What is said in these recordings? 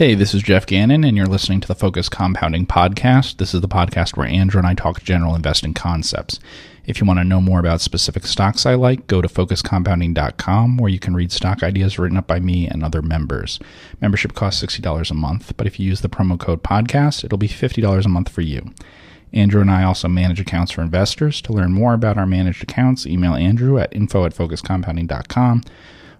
Hey, this is Geoff Gannon, and you're listening to the Focus Compounding Podcast. This is the podcast where Andrew and I talk general investing concepts. If you want to know more about specific stocks I like, go to focuscompounding.com where you can read stock ideas written up by me and other members. Membership costs $60 a month, but if you use the promo code podcast, it'll be $50 a month for you. Andrew and I also manage accounts for investors. To learn more about our managed accounts, email Andrew at info at focuscompounding.com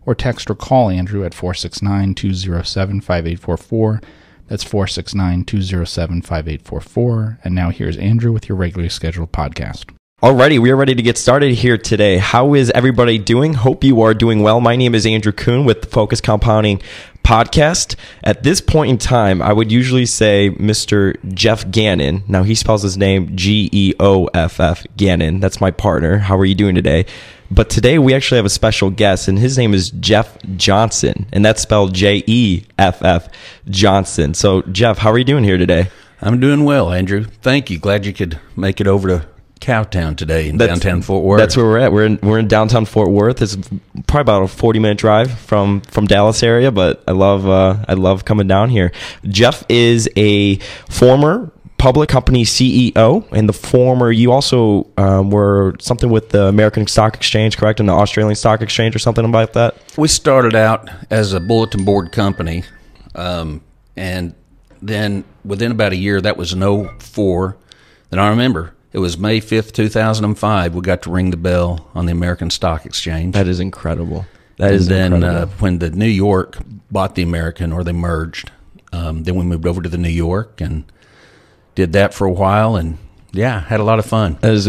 or text or call Andrew at 469 207 5844. That's 469 207 5844. And now here's Andrew with your regularly scheduled podcast. Alrighty, we are ready to get started here today. How is everybody doing? Hope you are doing well. My name is Andrew Kuhn with the Focus Compounding podcast. At this point in time, I would usually say Mr. Geoff Gannon. Now he spells his name G E O F F Gannon. That's my partner. How are you doing today? But today we actually have a special guest, and his name is Jeff Johnson, and that's spelled J E F F Johnson. So, Jeff, how are you doing here today? I'm doing well, Andrew. Thank you. Glad you could make it over to Cowtown today in That's- downtown Fort Worth. That's where we're at. We're in we're in downtown Fort Worth. It's probably about a forty minute drive from from Dallas area, but I love uh, I love coming down here. Jeff is a former public company CEO, and the former you also um, were something with the American Stock Exchange, correct, and the Australian Stock Exchange or something about that. we started out as a bulletin board company, um, and then within about a year, that was an 04. Then I remember it was May 5th, 2005. We got to ring the bell on the American Stock Exchange. That is incredible. That and is then uh, when the New York bought the American, or they merged, um, then we moved over to the New York and did that for a while, and yeah, had a lot of fun. That is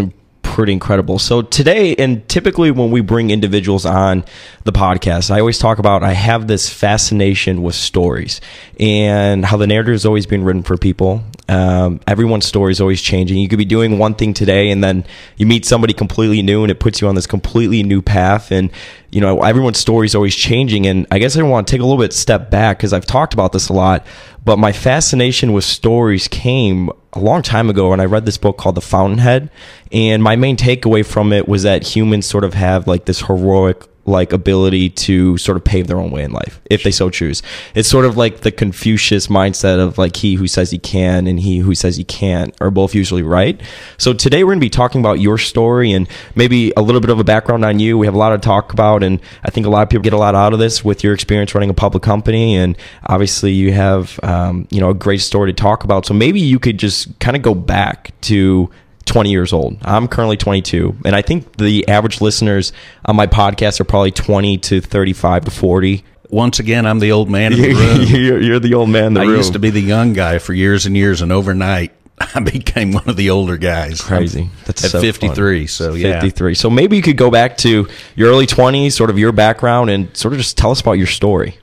pretty incredible. So today, and typically when we bring individuals on the podcast, I always talk about I have this fascination with stories and how the narrative is always being written for people. Um, everyone's story is always changing. You could be doing one thing today, and then you meet somebody completely new, and it puts you on this completely new path. And you know, everyone's story is always changing. And I guess I want to take a little bit step back because I've talked about this a lot. But my fascination with stories came a long time ago when I read this book called The Fountainhead. And my main takeaway from it was that humans sort of have like this heroic like ability to sort of pave their own way in life if they so choose. It's sort of like the Confucius mindset of like he who says he can and he who says he can't are both usually right. So today we're going to be talking about your story and maybe a little bit of a background on you. We have a lot to talk about and I think a lot of people get a lot out of this with your experience running a public company and obviously you have um, you know a great story to talk about. So maybe you could just kind of go back to 20 years old. I'm currently 22, and I think the average listeners on my podcast are probably 20 to 35 to 40. Once again, I'm the old man in the room. you're, you're the old man in the I room. used to be the young guy for years and years, and overnight, I became one of the older guys. crazy. That's at so 53. fun. So yeah, 53. So maybe you could go back to your early 20s, sort of your background, and sort of just tell us about your story.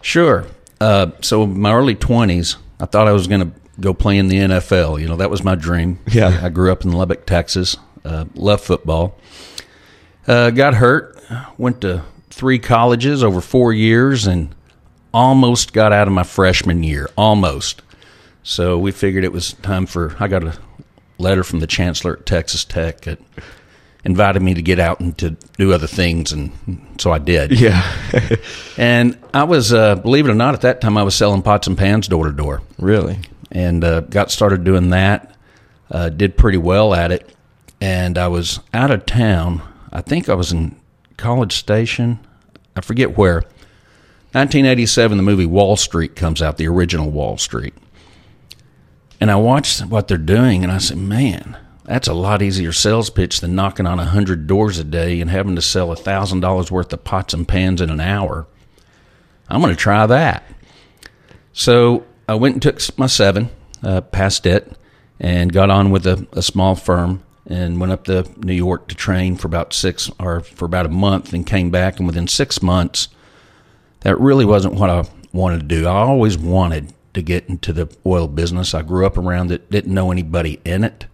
sure. Uh, so my early 20s, I thought I was going to go play in the NFL. You know, that was my dream. Yeah. I grew up in Lubbock, Texas. Uh, loved football. Uh, got hurt. Went to three colleges over four years, and almost got out of my freshman year. Almost. So we figured it was time for. I got a letter from the chancellor at Texas Tech that invited me to get out and to do other things, and so I did. Yeah. And I was, uh, believe it or not, at that time I was selling pots and pans door to door, really? And uh, got started doing that. Uh, did pretty well at it, and I was out of town. I think I was in College Station. I forget where. 1987, the movie Wall Street comes out, the original Wall Street. And I watched what they're doing, and I said, man, that's a lot easier sales pitch than knocking on 100 doors a day and having to sell $1,000 worth of pots and pans in an hour. I'm going to try that. So I went and took my seven, uh, passed it, and got on with a, a small firm and went up to New York to train for about six or for about a month and came back. And within six months, that really wasn't what I wanted to do. I always wanted to get into the oil business. I grew up around it, didn't know anybody in it,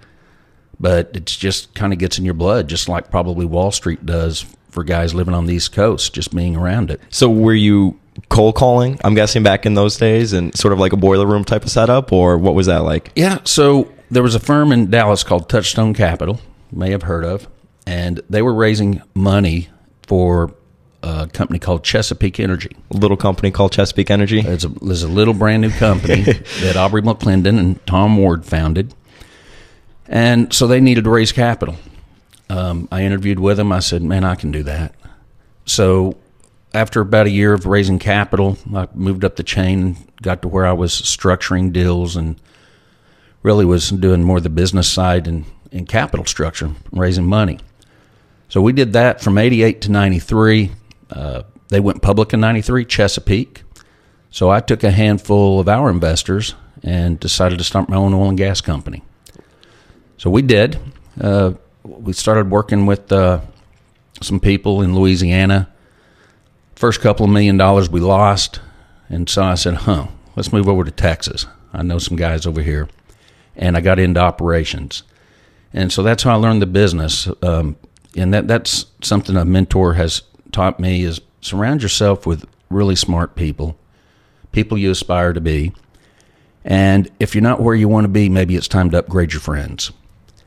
but it just kind of gets in your blood, just like probably Wall Street does for guys living on the East Coast, just being around it. So were you cold calling? I'm guessing back in those days, and sort of like a boiler room type of setup, or what was that like? Yeah, so there was a firm in Dallas called Touchstone Capital, you may have heard of, and they were raising money for a company called Chesapeake Energy. A little company called Chesapeake Energy. It's a, it's a little brand new company that Aubrey McClendon and Tom Ward founded. And so they needed to raise capital. Um, I interviewed with them. I said, man, I can do that. So after about a year of raising capital, I moved up the chain, got to where I was structuring deals and really was doing more the business side and, and capital structure, raising money. So we did that from 88 to 93. Uh, they went public in 93, Chesapeake. So I took a handful of our investors and decided to start my own oil and gas company. So we did. Uh, we started working with uh, some people in Louisiana. First couple of million dollars we lost. And so I said, huh, let's move over to Texas. I know some guys over here. And I got into operations. And so that's how I learned the business. Um, and that, that's something a mentor has taught me is surround yourself with really smart people, people you aspire to be. And if you're not where you want to be, maybe it's time to upgrade your friends.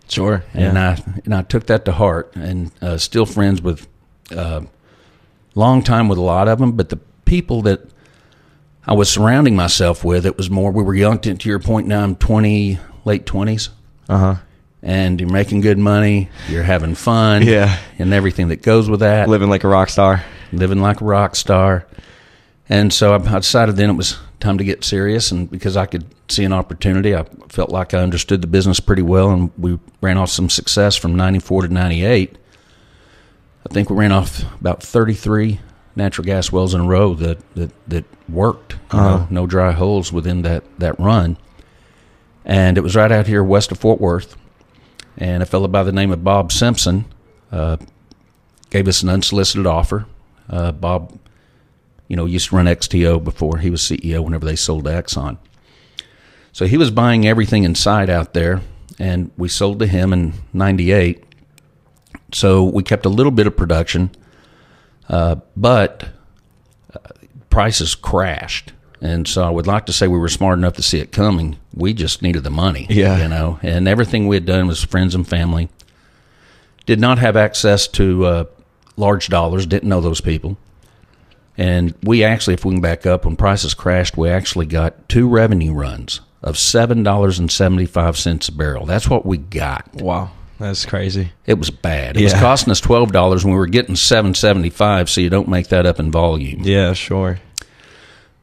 Sure. And I and I took that to heart, and uh, still friends with, uh, long time with a lot of them. But the people that I was surrounding myself with, it was more. We were young. To, to your point, now I'm 20, late 20s, Uh huh. and you're making good money. You're having fun, Yeah. and everything that goes with that. Living like a rock star. living like a rock star. And so I I decided then it was time to get serious. And because I could see an opportunity, I felt like I understood the business pretty well. And we ran off some success from 94 to 98. I think we ran off about 33 natural gas wells in a row that, that, that worked. You Uh-huh. know, no dry holes within that, that run. And it was right out here west of Fort Worth. And a fellow by the name of Bob Simpson uh, gave us an unsolicited offer. Uh, Bob, you know, used to run XTO before he was CEO whenever they sold to Exxon. So he was buying everything inside out there, and we sold to him in 98. So we kept a little bit of production, uh, but uh, prices crashed. And so I would like to say we were smart enough to see it coming. We just needed the money, Yeah. you know, and everything we had done was friends and family. Did not have access to uh, large dollars, didn't know those people. And we actually, if we can back up, when prices crashed, we actually got two revenue runs of $7.75 a barrel. That's what we got. Wow. That's crazy. It was bad. It was costing us twelve dollars, and we were getting seven seventy five. So you don't make that up in volume. Yeah, sure.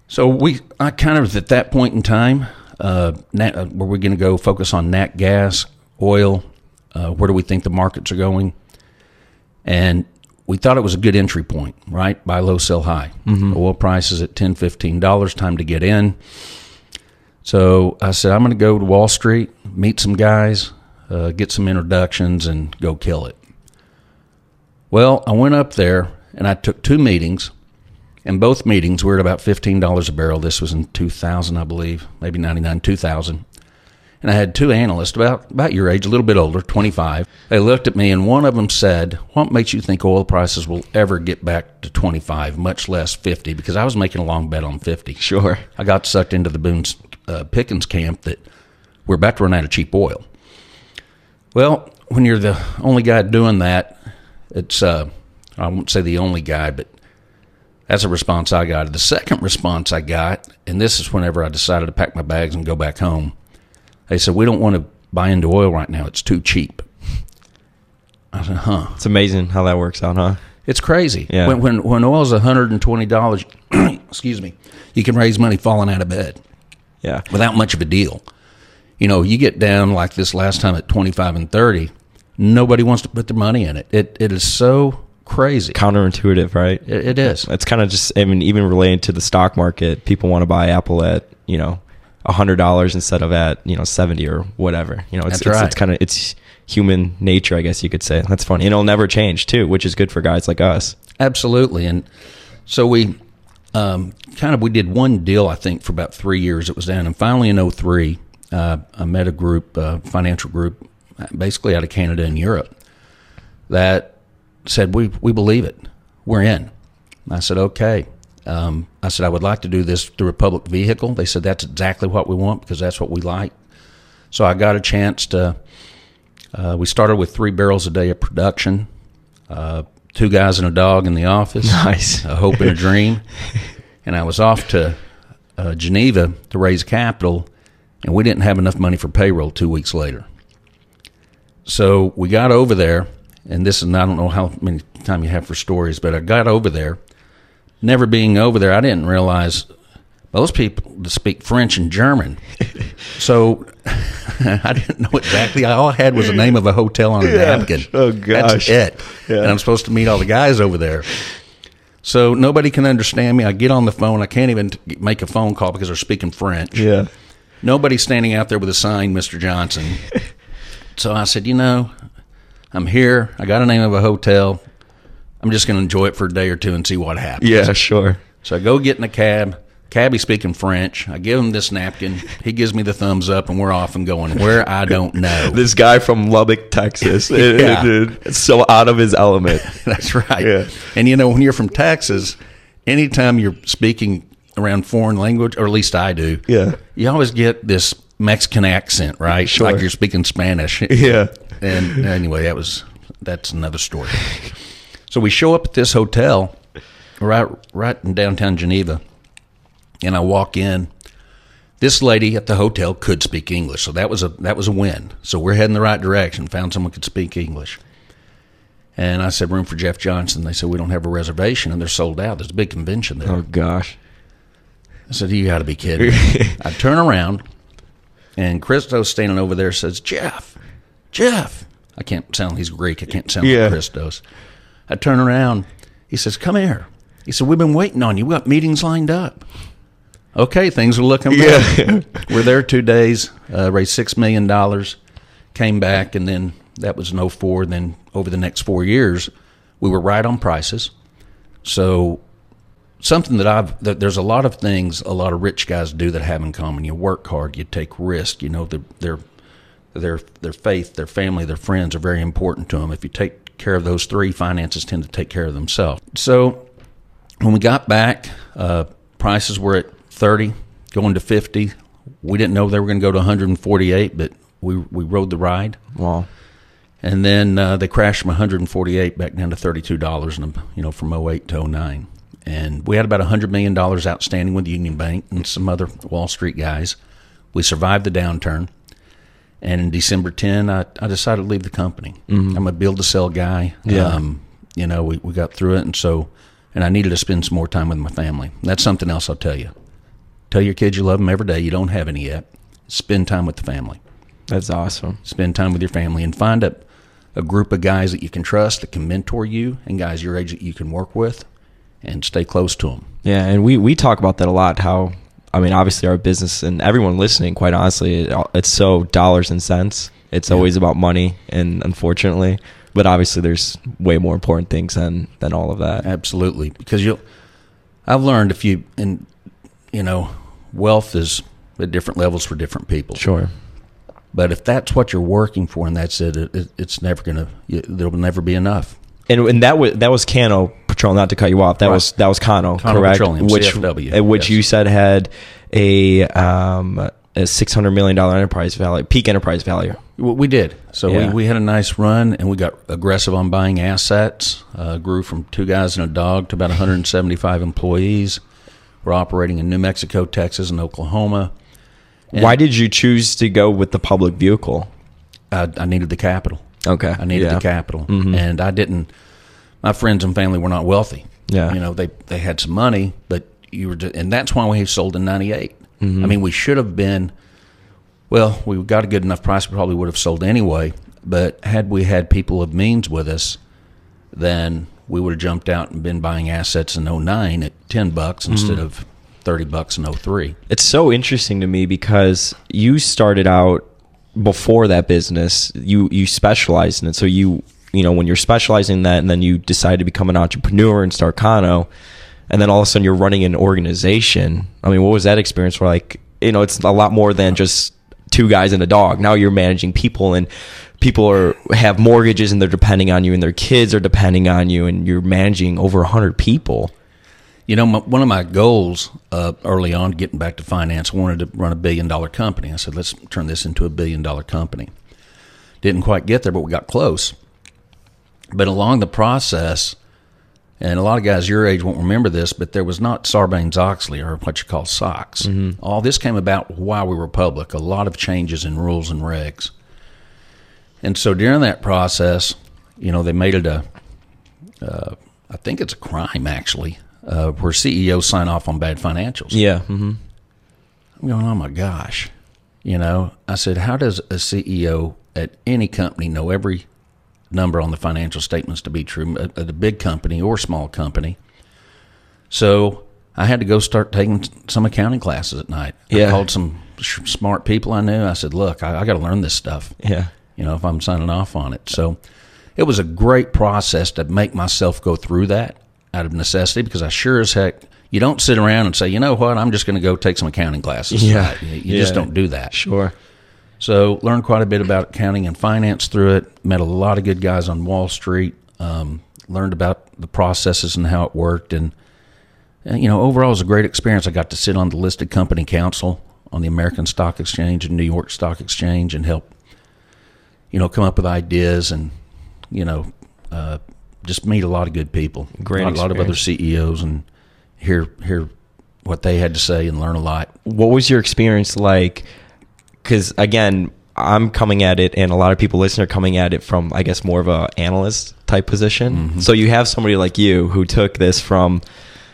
So we, I kind of at that point in time, uh, nat, uh, were we going to go focus on nat gas, oil? Uh, where do we think the markets are going? And we thought it was a good entry point, right? Buy low, sell high. Oil prices at ten, fifteen dollars. Time to get in. So I said, I'm going to go to Wall Street, meet some guys, uh, get some introductions, and go kill it. Well, I went up there and I took two meetings. And both meetings were at about fifteen dollars a barrel. This was in two thousand, I believe, maybe ninety nine, two thousand. And I had two analysts about about your age, a little bit older, twenty five. They looked at me, and one of them said, "What makes you think oil prices will ever get back to twenty five, much less 50? Because I was making a long bet on fifty. Sure. I got sucked into the Boone's uh, Pickens camp that we're about to run out of cheap oil. Well, when you're the only guy doing that, it's uh, I won't say the only guy, but that's a response I got. The second response I got, and this is whenever I decided to pack my bags and go back home. They said we don't want to buy into oil right now; it's too cheap. I said, "Huh." It's amazing how that works out, huh? It's crazy. Yeah. When when when oil's hundred and twenty dollars, excuse me, you can raise money falling out of bed Yeah. without much of a deal. You know, you get down like this last time at twenty five and thirty, nobody wants to put their money in it. It it is so crazy. Counterintuitive, right? It, it is. It's kind of just, I mean, even related to the stock market, people want to buy Apple at, you know, $100 instead of at, you know, 70 or whatever. You know, it's, That's it's, right. it's kind of, it's human nature, I guess you could say. That's funny. And it'll never change too, which is good for guys like us. Absolutely. And so we um, kind of we did one deal I think for about three years. It was down, and finally in 03, uh, I met a group, uh, financial group, basically out of Canada and Europe, that said we we believe it, we're in. I said okay. Um, I said I would like to do this through a public vehicle. They said that's exactly what we want because that's what we like. So I got a chance to. Uh, we started with three barrels a day of production. Uh, two guys and a dog in the office. Nice. A hope and a dream. and I was off to uh, Geneva to raise capital, and we didn't have enough money for payroll two weeks later. So we got over there, and this is I don't know how many time you have for stories, but I got over there. Never being over there, I didn't realize most people speak French and German. so I didn't know exactly. All I had was the name of a hotel on a Yeah. napkin. Oh, gosh. That's it. Yeah. And I'm supposed to meet all the guys over there. So nobody can understand me. I get on the phone. I can't even make a phone call because they're speaking French. Yeah. Nobody's standing out there with a sign, Mr. Johnson. so I said, you know, I'm here. I got a name of a hotel. I'm just going to enjoy it for a day or two and see what happens. Yeah, sure. So I go get in a cab. Cabby speaking French. I give him this napkin. He gives me the thumbs up, and we're off and going where I don't know. This guy from Lubbock, Texas. It- Yeah. it- it's so out of his element. That's right. Yeah. And you know, when you're from Texas, anytime you're speaking around foreign language, or at least I do, Yeah. you always get this Mexican accent, right? Sure. Like you're speaking Spanish. Yeah. And anyway, that was that's another story. So we show up at this hotel right right in downtown Geneva, and I walk in. This lady at the hotel could speak English, so that was a that was a win. So we're heading the right direction. Found someone could speak English. And I said, room for Jeff Johnson. They said, we don't have a reservation, and they're sold out. There's a big convention there. Oh gosh. I said, you got to be kidding. me." I turn around, and Christos standing over there says, Jeff, Jeff. I can't sound, he's Greek. I can't sound Yeah. like Christos. I turn around. He says, come here. He said, we've been waiting on you. we got meetings lined up. Okay, things are looking Yeah. We're there two days, uh, raised $6 million, came back, and then that was in 04. Then over the next four years, we were right on prices. So something that I've that there's a lot of things a lot of rich guys do that have in common. You work hard, you take risk. You know their their their their faith, their family, their friends are very important to them. If you take care of those three, finances tend to take care of themselves. So when we got back, uh, prices were at thirty, going to fifty. We didn't know they were going to go to 148, but we we rode the ride. Wow. And then uh, they crashed from 148 back down to 32 dollars, and you know from 08 to 09. And we had about 100 million dollars outstanding with Union Bank and some other Wall Street guys. We survived the downturn, and in December 10, I, I decided to leave the company. I'm a build to sell guy. Yeah. Um, you know, we, we got through it, and so, and I needed to spend some more time with my family. That's something else I'll tell you. Tell your kids you love them every day. You don't have any yet. Spend time with the family That's awesome. spend time with your family and find a, a group of guys that you can trust that can mentor you and guys your age that you can work with and stay close to them Yeah, and we we talk about that a lot. How I mean, obviously, our business and everyone listening, quite honestly, it, it's so dollars and cents. It's always about money, and unfortunately, but obviously, there's way more important things than than all of that. absolutely because you'll i've learned if you and you know wealth is at different levels for different people Sure. but if that's what you're working for and that's it, it it's never gonna there'll never be enough And and that was that was Cano Petroleum. Not to cut you off, that Right. was that was Cano correct? Petroleum, which CFW, which yes. you said had a um a six hundred million dollar enterprise value, peak enterprise value. We did. So Yeah. we, we had a nice run, and we got aggressive on buying assets. Uh, grew from two guys and a dog to about 175 employees. We're operating in New Mexico, Texas, and Oklahoma. And Why did you choose to go with the public vehicle? I, I needed the capital? Okay, I needed yeah. the capital, Mhm. and I didn't. My friends and family were not wealthy. Yeah. you know they they had some money, but you were, just, and that's why we sold in '98. Mm-hmm. I mean, we should have been. Well, we got a good enough price. We probably would have sold anyway. But had we had people of means with us, then we would have jumped out and been buying assets in 09 at 10 bucks Mm-hmm. instead of 30 bucks in 03. It's so interesting to me because you started out before that business. You you specialized in it, so you you know when you're specializing in that, and then you decide to become an entrepreneur and start Cano, and then all of a sudden you're running an organization. I mean, what was that experience? Where like you know it's a lot more than just two guys and a dog. Now you're managing people and. People are have mortgages and they're depending on you, and their kids are depending on you, and you're managing over hundred people. You know, my, one of my goals uh, early on, getting back to finance, I wanted to run a billion dollar company. I said, let's turn this into a billion dollar company. Didn't quite get there, but we got close. But along the process, and a lot of guys your age won't remember this, but there was not Sarbanes Oxley or what you call SOX. All this came about while we were public. A lot of changes in rules and regs. And so during that process, you know, they made it a, uh, I think it's a crime actually, uh, where CEOs sign off on bad financials. Yeah. hmm I'm going, oh my gosh. You know, I said, how does a CEO at any company know every number on the financial statements to be true at a big company or small company? So I had to go start taking some accounting classes at night. Yeah. I called some smart people I knew. I said, look, I, I got to learn this stuff Yeah. you know, if I'm signing off on it. So it was a great process to make myself go through that out of necessity because I sure as heck, you don't sit around and say, you know what, I'm just going to go take some accounting classes. Yeah. You, you just don't do that. Sure. So learned quite a bit about accounting and finance through it. Met a lot of good guys on Wall Street. Um, learned about the processes and how it worked, and uh, you know, overall, it was a great experience. I got to sit on the listed company council on the American Stock Exchange and New York Stock Exchange, and help you know come up with ideas and you know uh, just meet a lot of good people. Great a lot, a lot of other. CEOs and hear hear what they had to say and learn a lot. what was your experience like? Because again, I'm coming at it, and a lot of people listening are coming at it from, I guess, more of a analyst type position. Mm-hmm. So you have somebody like you who took this from,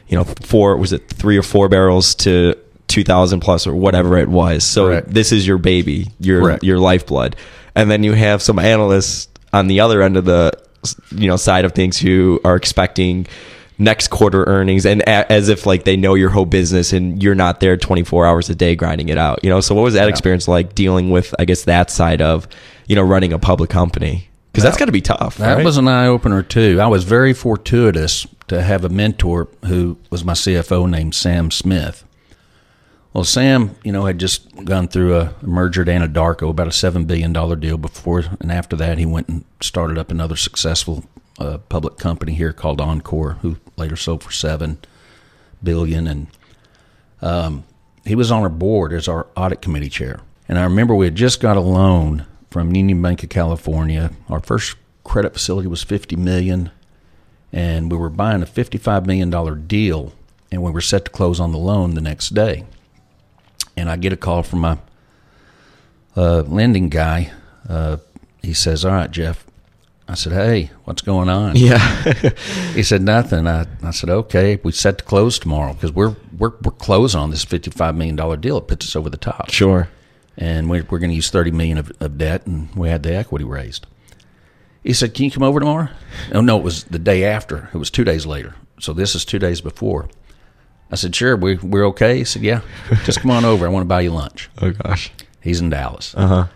you know, four was it three or four barrels to two thousand plus or whatever it was. So Correct. this is your baby, your Correct. your lifeblood, and then you have some analysts on the other end of the, you know, side of things who are expecting next quarter earnings and a, as if like they know your whole business and you're not there 24 hours a day grinding it out you know so what was that Yeah. experience like dealing with i guess that side of you know running a public company because that's That- got to be tough That right? was an eye opener too. I was very fortuitous to have a mentor who was my CFO named Sam Smith. Well, Sam, you know, had just gone through a merger at Anadarko, about a seven billion dollar deal before, and after that, he went and started up another successful uh, public company here called Encore, who later sold for seven billion. And um, he was on our board as our audit committee chair. And I remember we had just got a loan from Union Bank of California. Our first credit facility was fifty million, and we were buying a fifty-five million dollar deal, and we were set to close on the loan the next day. And I get a call from my uh, lending guy. Uh, he says, "All right, Jeff." I said, "Hey, what's going on?" yeah He said nothing. I, I said, okay, we set to close tomorrow because we're we're we're closing on this fifty five million dollar deal. It puts us over the top, sure and we're, we're going to use thirty million of, of debt, and we had the equity raised. He said, "Can you come over tomorrow?" Oh no, it was the day after. It was two days later. So this is two days before. I said, "Sure, we we're okay." He said, "Yeah, just come on over. I want to buy you lunch." oh gosh He's in Dallas. uh-huh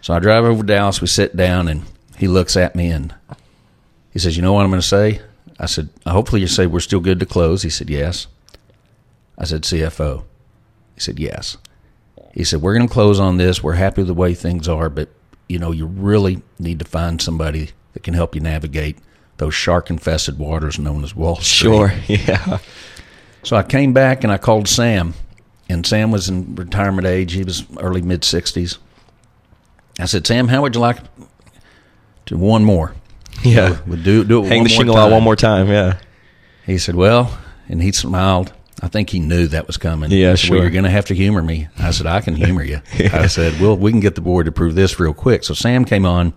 So I drive over to Dallas. We sit down, and he looks at me and he says, "You know what I'm going to say?" I said, "Hopefully you say we're still good to close." He said, "Yes." I said, "CFO." He said, "Yes." He said, "We're going to close on this. We're happy with the way things are, but you know, you really need to find somebody that can help you navigate those shark-infested waters known as Wall Street." sure yeah So I came back and I called Sam, and Sam was in retirement age. He was early mid sixties. I said, Sam, how would you like to one more? yeah We'll do do it. hang one the more shingle time. out one more time yeah He said, Well, and he smiled. I think he knew that was coming. Yeah, said, Well, sure. you're going to have to humor me. I said, I can humor you. I said, Well, we can get the board to approve this real quick. So Sam came on,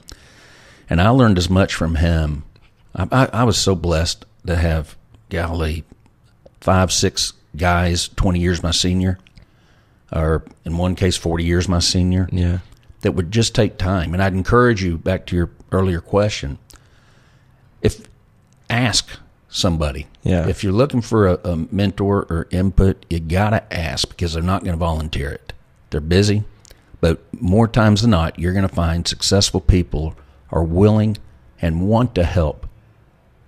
and I learned as much from him. I, I, I was so blessed to have, golly, five, six guys, 20 years my senior, or in one case, 40 years my senior yeah that would just take time. And I'd encourage you back to your earlier question. If ask somebody, Yeah. If you're looking for a, a mentor or input, you gotta ask because they're not going to volunteer it. They're busy, but more times than not, you're going to find successful people are willing and want to help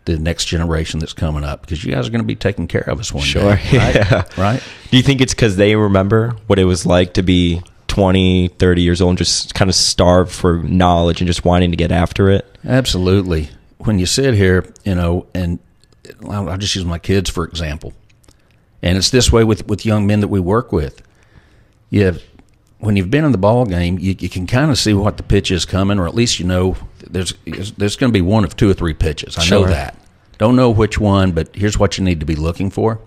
the next generation that's coming up because you guys are going to be taking care of us one Sure. day, right? Yeah. Right? Do you think it's because they remember what it was like to be 20, 30 years old and just kind of starved for knowledge and just wanting to get after it? Absolutely. When you sit here, you know, and I'll I'll just use my kids for example, and it's this way with with young men that we work with. You have when you've been in the ball game, you, you can kind of see what the pitch is coming, or at least you know there's there's going to be one of two or three pitches. I Sure. know that. Don't know which one, but here's what you need to be looking for.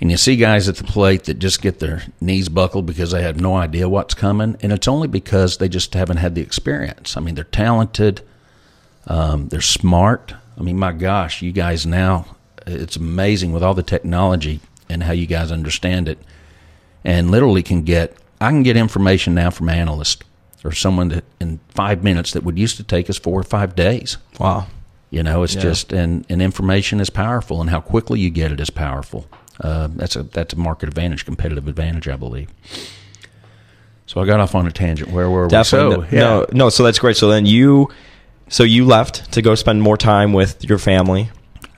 And you see guys at the plate that just get their knees buckled because they have no idea what's coming, and it's only because they just haven't had the experience. I mean, they're talented, um, they're smart. I mean, my gosh, you guys now, it's amazing with all the technology and how you guys understand it, and literally can get. I can get information now from analysts or someone that in five minutes that would used to take us four or five days. Wow. You know, it's Yeah. just and, and information is powerful, and how quickly you get it is powerful. Uh, that's a that's a market advantage, competitive advantage, I believe. So I got off on a tangent. Where were Definitely. we? So, no, no, no. So that's great. So then you, so you left to go spend more time with your family.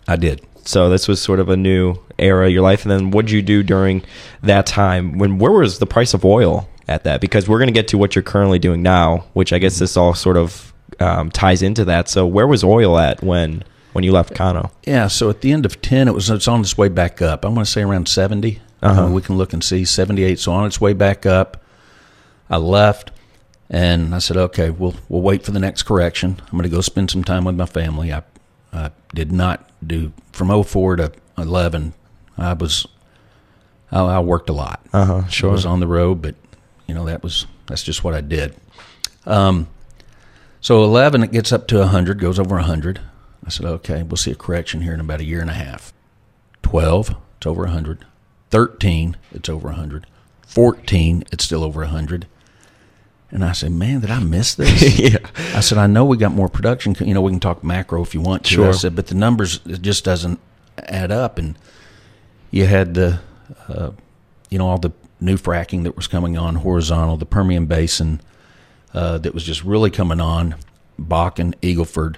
I did. So this was sort of a new era of your life. And then what did you do during that time? When where was the price of oil at that? Because we're going to get to what you're currently doing now, which I guess this all sort of um, ties into that. So where was oil at when when you left Cano? Yeah. So at the end of ten, it was it's on its way back up. I'm going to say around 70 Uh-huh. Uh, we can look and see seventy eight. So on its way back up. I left, and I said, "Okay, we'll we'll wait for the next correction. I'm going to go spend some time with my family." I, I did not do from 04 to 11. I was I, I worked a lot. Uh huh. sure. I was on the road, but you know that was that's just what I did. Um, so 11 it gets up to 100, goes over 100. I said, "Okay, we'll see a correction here in about a year and a half." 12, it's over 100. 13, it's over 100. 14, it's still over 100. And I said, man, did I miss this? yeah. I said, I know we got more production. You know, we can talk macro if you want to. I said, but the numbers, it just doesn't add up. And you had the, uh, you know, all the new fracking that was coming on horizontal, the Permian Basin uh, that was just really coming on, Bakken, Eagleford.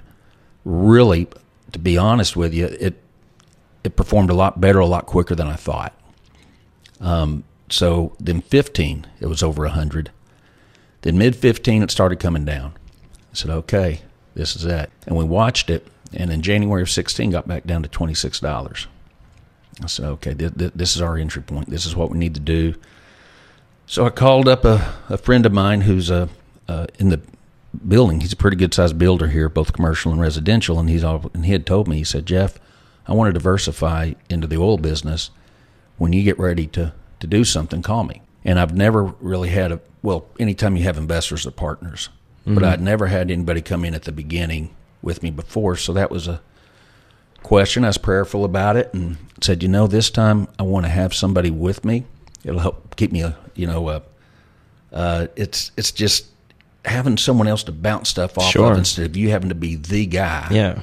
Really, to be honest with you, it it performed a lot better, a lot quicker than I thought. Um, so then 15, it was over 100. Then mid 15, it started coming down. I said, okay, this is it. And we watched it, and in January of 16, got back down to $26. I said, okay, th- th- this is our entry point. This is what we need to do. So I called up a, a friend of mine who's uh, uh, in the building. He's a pretty good sized builder here, both commercial and residential. And he's all, and he had told me, he said, Jeff, I want to diversify into the oil business. When you get ready to, to do something, call me. And I've never really had a, well, anytime you have investors or partners, but I'd never had anybody come in at the beginning with me before. So that was a question. I was prayerful about it and said, you know, this time I want to have somebody with me. It'll help keep me, uh, you know, uh, uh, it's it's just having someone else to bounce stuff off Sure. of instead of you having to be the guy Yeah.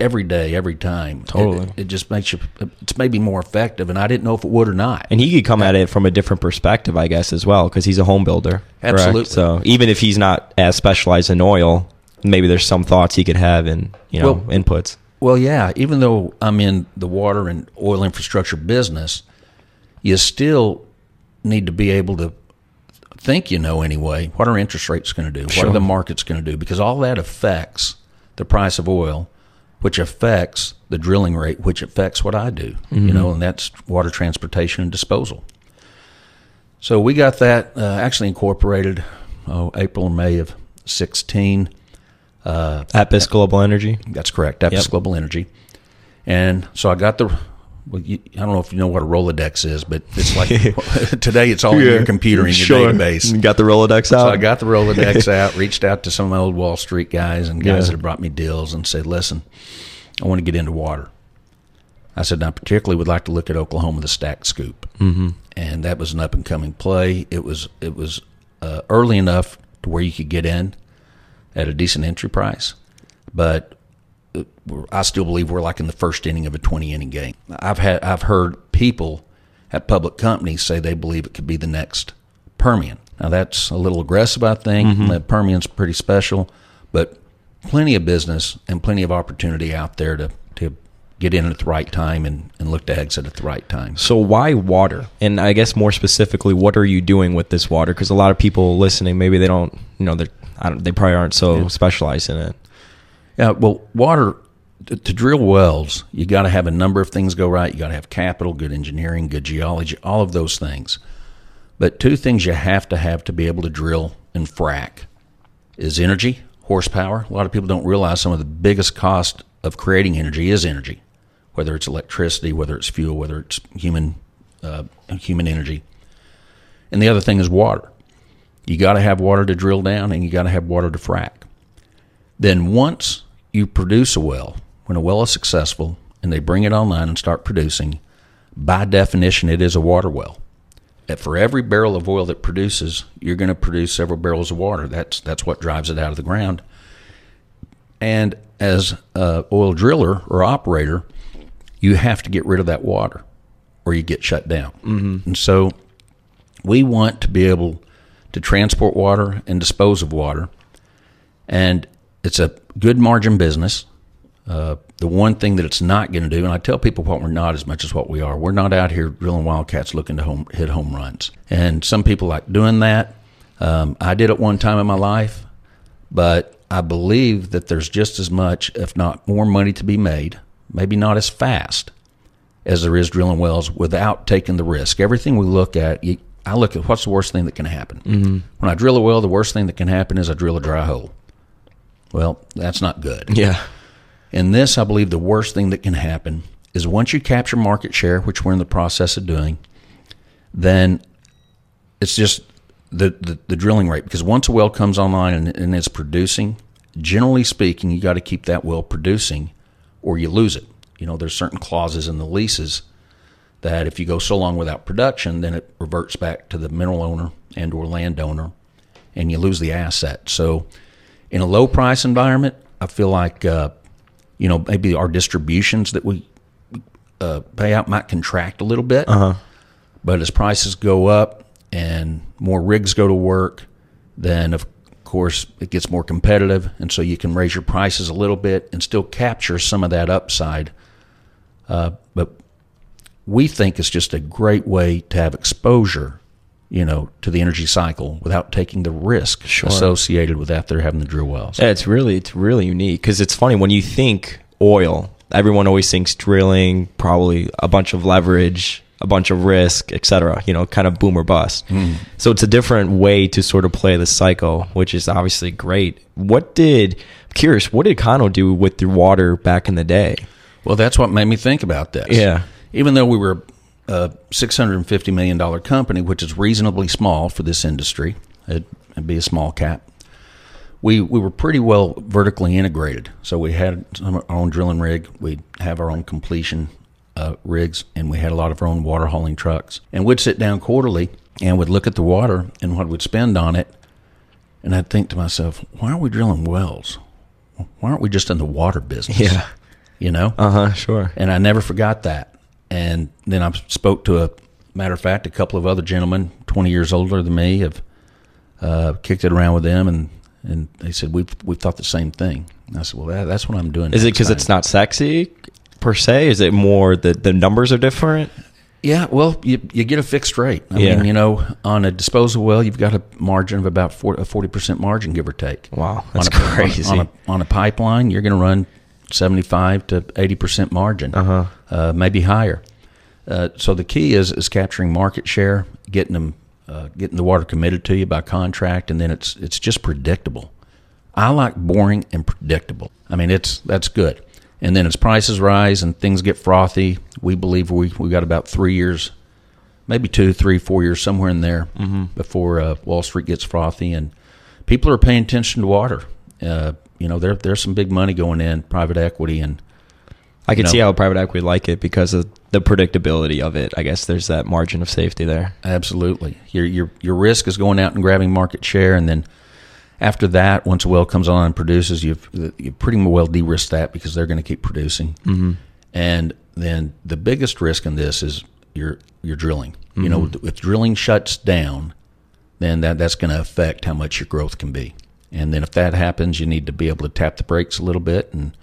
every day, every time. Totally. It, it just makes you, it's maybe more effective. And I didn't know if it would or not. And he could come at it from a different perspective, I guess, as well, because he's a home builder. correct? Absolutely. So even if he's not as specialized in oil, maybe there's some thoughts he could have and you know Well- inputs. Well, yeah, even though I'm in the water and oil infrastructure business, you still need to be able to think you know anyway. What are interest rates going to do? What Sure. are the markets going to do? Because all that affects the price of oil, which affects the drilling rate, which affects what I do. You know, and that's water transportation and disposal. So we got that uh, actually incorporated oh, April or May of 16. Uh, Epis Global Energy. that's correct. That's Yep. Global Energy. And so I got the. Well, you, I don't know if you know what a Rolodex is, but it's like today it's all in your computer in your database. You got the Rolodex out. So I got the Rolodex out, reached out to some of my old Wall Street guys and guys Yeah. that have brought me deals and said, listen, I want to get into water. I said, I particularly would like to look at Oklahoma, the stack scoop. Mm-hmm. And that was an up and coming play. It was, it was uh, early enough to where you could get in at a decent entry price. But I still believe we're like in the first inning of a 20 inning game. I've had, I've heard people at public companies say they believe it could be the next Permian. Now that's a little aggressive, I think. Mm-hmm. The Permian's pretty special, but plenty of business and plenty of opportunity out there to, to get in at the right time and, and look to exit at the right time. So why water? And I guess more specifically, what are you doing with this water? Because a lot of people listening, maybe they don't, you know, they I don't, they probably aren't so specialized in it. Yeah, well, water to, drill wells, you got to have a number of things go right. You got to have capital, good engineering, good geology, all of those things. But two things you have to have to be able to drill and frack is energy, horsepower. A lot of people don't realize some of the biggest cost of creating energy is energy, whether it's electricity, whether it's fuel, whether it's human uh, human energy. And the other thing is water. You got to have water to drill down, and you got to have water to frack. Then once you produce a well, when a well is successful and they bring it online and start producing, by definition, it is a water well. That for every barrel of oil that produces, you're going to produce several barrels of water. That's that's what drives it out of the ground. And as a oil driller or operator, you have to get rid of that water, or you get shut down. Mm-hmm. And so, we want to be able to transport water and dispose of water, and it's a good margin business. Uh, the one thing that it's not going to do, and I tell people what we're not as much as what we are. We're not out here drilling wildcats looking to home, hit home runs. And some people like doing that. Um, I did it one time in my life, but I believe that there's just as much, if not more, money to be made. Maybe not as fast as there is drilling wells without taking the risk. Everything we look at, I look at what's the worst thing that can happen. Mm-hmm. When I drill a well, the worst thing that can happen is I drill a dry hole. Well, that's not good. Yeah. In this, I believe the worst thing that can happen is once you capture market share, which we're in the process of doing, then it's just the, the, the drilling rate. Because once a well comes online and, and it's producing, generally speaking, you got to keep that well producing or you lose it. You know, there's certain clauses in the leases that if you go so long without production, then it reverts back to the mineral owner and or landowner, and you lose the asset. So, in a low price environment, I feel like uh, you know, maybe our distributions that we uh, pay out might contract a little bit. Uh-huh. But as prices go up and more rigs go to work, then of course it gets more competitive, and so you can raise your prices a little bit and still capture some of that upside. Uh, but we think it's just a great way to have exposure, you know, to the energy cycle without taking the risk Sure. associated with after having the drill wells. Yeah, it's really it's really unique because it's funny when you think oil, everyone always thinks drilling, probably a bunch of leverage, a bunch of risk, etc. You know, kind of boom or bust. Hmm. So it's a different way to sort of play the cycle, which is obviously great. What did I'm curious? What did Cano do with the water back in the day? Well, that's what made me think about this. Yeah. Even though we were a $650 million company, which is reasonably small for this industry, it, it'd be a small cap, we, we were pretty well vertically integrated. So we had some our own drilling rig, we'd have our own completion uh, rigs, and we had a lot of our own water hauling trucks. And we'd sit down quarterly and would look at the water and what we'd spend on it. And I'd think to myself, why are we drilling wells? Why aren't we just in the water business? Yeah. You know? Uh huh. Sure. and I never forgot that. And then I spoke to a matter of fact, a couple of other gentlemen, twenty years older than me, have uh, kicked it around with them, and and they said we've we've thought the same thing. And I said, well, that, that's what I'm doing. Is it because it's not sexy per se? Is it more that the numbers are different? Yeah, well, you you get a fixed rate. I Yeah. mean, you know, on a disposal well, you've got a margin of about 40, a forty percent margin, give or take. Wow, that's on a, on crazy. On a, on a pipeline, you're going to run seventy five to eighty percent margin, Uh-huh. uh, maybe higher. Uh, so the key is is capturing market share, getting them, uh, getting the water committed to you by contract, and then it's it's just predictable. I like boring and predictable. I mean, it's that's good. And then as prices rise and things get frothy, we believe we we got about three years, maybe two, three, four years somewhere in there before uh, Wall Street gets frothy, and people are paying attention to water. Uh, you know, there there's some big money going in, private equity, and I can No. see how private equity like it because of the predictability of it. I guess there's that margin of safety there. Absolutely. Your your your risk is going out and grabbing market share, and then after that, once a well comes on and produces, you've you pretty well de-risked that because they're going to keep producing. Mm-hmm. And then the biggest risk in this is your your drilling. You know, if drilling shuts down, then that that's going to affect how much your growth can be. And then if that happens, you need to be able to tap the brakes a little bit and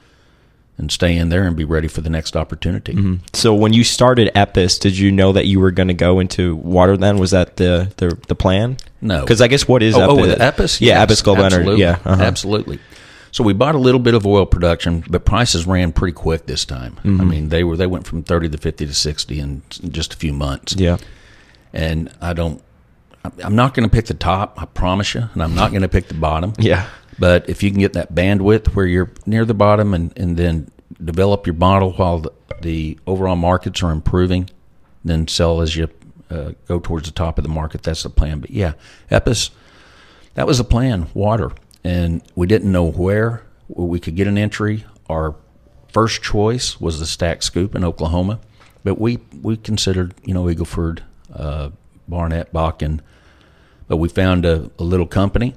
and stay in there and be ready for the next opportunity. So when you started Epis, did you know that you were going to go into water? Then was that the the, the plan? No. because I guess what is oh, Epis? oh, with Epis? Yeah, Yes, Epis Global Energy. absolutely. Yeah, uh-huh. absolutely. So we bought a little bit of oil production, but prices ran pretty quick this time. Mm-hmm. I mean, they were they went from thirty to fifty to sixty in just a few months. yeah. And I don't I'm not going to pick the top, I promise you, and I'm not going to pick the bottom. Yeah. But if you can get that bandwidth where you're near the bottom and, and then develop your model while the, the overall markets are improving, then sell as you uh, go towards the top of the market. That's the plan. But yeah, Epis, that was the plan. Water, and we didn't know where we could get an entry. Our first choice was the Stack Scoop in Oklahoma, but we we considered you know Eagleford, uh, Barnett, Bakken, but we found a, a little company,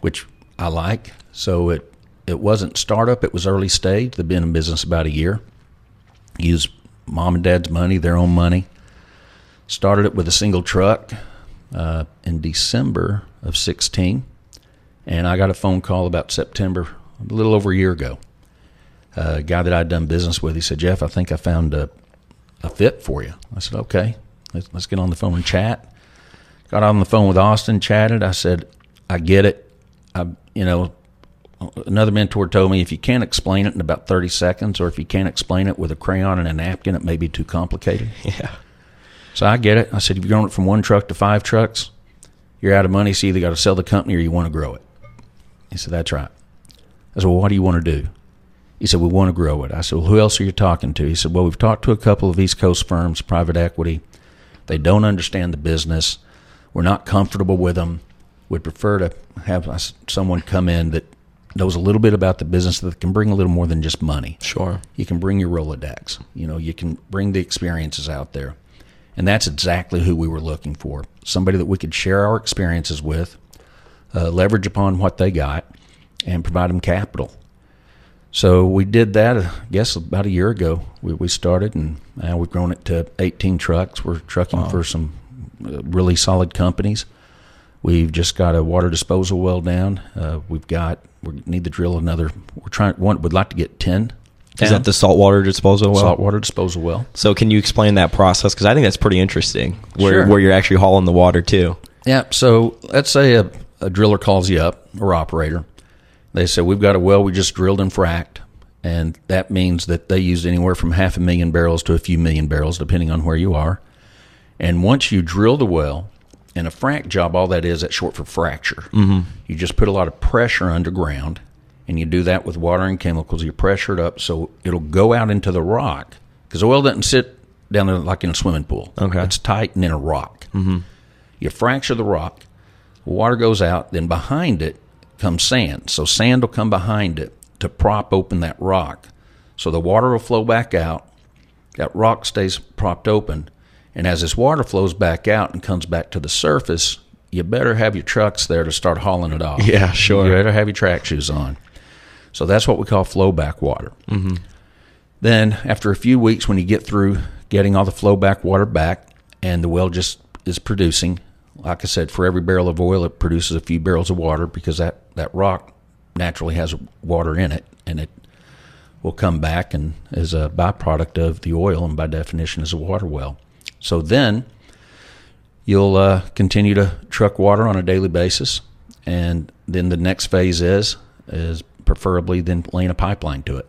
which I like. So it it wasn't startup; it was early stage. They've been in business about a year. Used mom and dad's money, their own money. Started it with a single truck uh, in December of 16. And I got a phone call about September, a little over a year ago. Uh, a guy that I'd done business with, he said, Jeff, I think I found a, a fit for you. I said, okay, let's, let's get on the phone and chat. Got on the phone with Austin, chatted. I said, I get it. I, you know, another mentor told me if you can't explain it in about 30 seconds or if you can't explain it with a crayon and a napkin, it may be too complicated. Yeah. So I get it. I said, if you're growing it from one truck to five trucks, you're out of money. So you either got to sell the company or you want to grow it. He said, that's right. I said, well, what do you want to do? He said, we want to grow it. I said, well, who else are you talking to? He said, well, we've talked to a couple of East Coast firms, private equity. They don't understand the business. We're not comfortable with them. We'd prefer to have someone come in that knows a little bit about the business that can bring a little more than just money. Sure. You can bring your Rolodex. You know, you can bring the experiences out there. And that's exactly who we were looking for. Somebody that we could share our experiences with, uh, leverage upon what they got, and provide them capital. So we did that, I guess, about a year ago. We, we started, and now we've grown it to 18 trucks. We're trucking wow. for some uh, really solid companies. We've just got a water disposal well down. Uh, we've got we need to drill another. We're trying. One would like to get ten. Is that the saltwater disposal well? Saltwater disposal well. So can you explain that process? Because I think that's pretty interesting. Where sure. where you're actually hauling the water too. Yeah. So let's say a, a driller calls you up or operator. They say we've got a well we just drilled and fracked, and that means that they use anywhere from half a million barrels to a few million barrels, depending on where you are. And once you drill the well, and a frac job, all that is, that's short for fracture. Mm-hmm. You just put a lot of pressure underground, and you do that with water and chemicals. You pressure it up so it'll go out into the rock because oil doesn't sit down there like in a swimming pool. Okay, it's tight and in a rock. Mm-hmm. You fracture the rock, water goes out. Then behind it comes sand. So sand will come behind it to prop open that rock. So the water will flow back out. That rock stays propped open and as this water flows back out and comes back to the surface, you better have your trucks there to start hauling it off. Yeah, sure. You better have your track shoes on. So that's what we call flow back water. Mm-hmm. Then, after a few weeks, when you get through getting all the flow back water back and the well just is producing, like I said, for every barrel of oil, it produces a few barrels of water because that, that rock naturally has water in it and it will come back and is a byproduct of the oil and by definition is a water well. So then you'll uh, continue to truck water on a daily basis, and then the next phase is is preferably then laying a pipeline to it.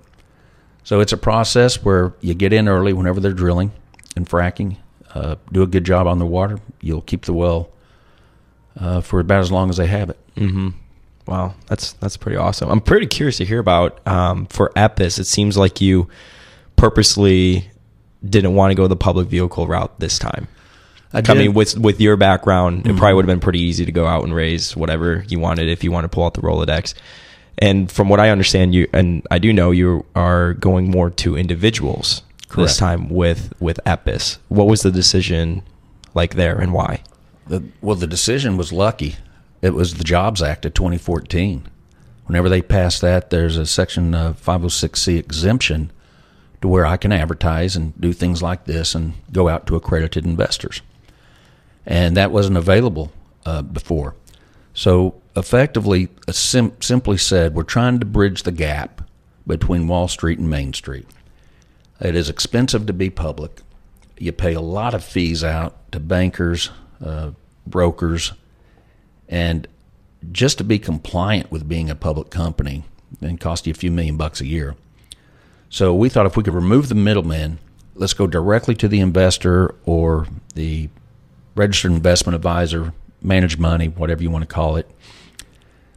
So it's a process where you get in early whenever they're drilling and fracking, uh, do a good job on the water. You'll keep the well uh, for about as long as they have it. Mm-hmm. Wow, that's that's pretty awesome. I'm pretty curious to hear about um, for Epis. It seems like you purposely didn't want to go the public vehicle route this time. I, I mean, with with your background, mm-hmm. it probably would have been pretty easy to go out and raise whatever you wanted if you want to pull out the Rolodex. And from what I understand, you and I do know you are going more to individuals Correct. this time with with Epis. What was the decision like there, and why? The, well, the decision was lucky. It was the Jobs Act of 2014. Whenever they passed that, there's a section of 506c exemption to where I can advertise and do things like this and go out to accredited investors. And that wasn't available uh, before. So, effectively, sim- simply said, we're trying to bridge the gap between Wall Street and Main Street. It is expensive to be public. You pay a lot of fees out to bankers, uh, brokers, and just to be compliant with being a public company, and cost you a few million bucks a year. So we thought if we could remove the middleman, let's go directly to the investor or the registered investment advisor manage money, whatever you want to call it,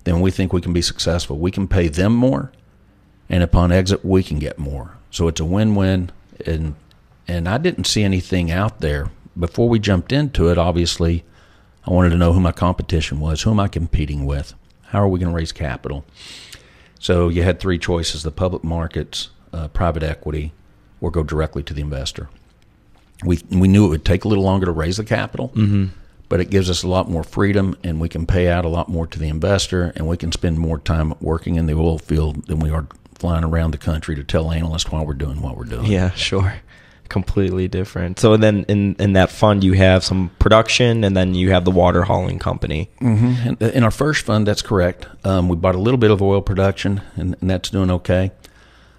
then we think we can be successful. We can pay them more, and upon exit, we can get more. So it's a win-win. And and I didn't see anything out there before we jumped into it. Obviously, I wanted to know who my competition was. Who am I competing with? How are we going to raise capital? So you had three choices: the public markets, uh, private equity, or go directly to the investor. We we knew it would take a little longer to raise the capital, mm-hmm. but it gives us a lot more freedom, and we can pay out a lot more to the investor, and we can spend more time working in the oil field than we are flying around the country to tell analysts why we're doing what we're doing. Yeah, sure. Completely different. So then, in in that fund, you have some production, and then you have the water hauling company. Mm-hmm. In, in our first fund, that's correct. Um, we bought a little bit of oil production, and, and that's doing okay.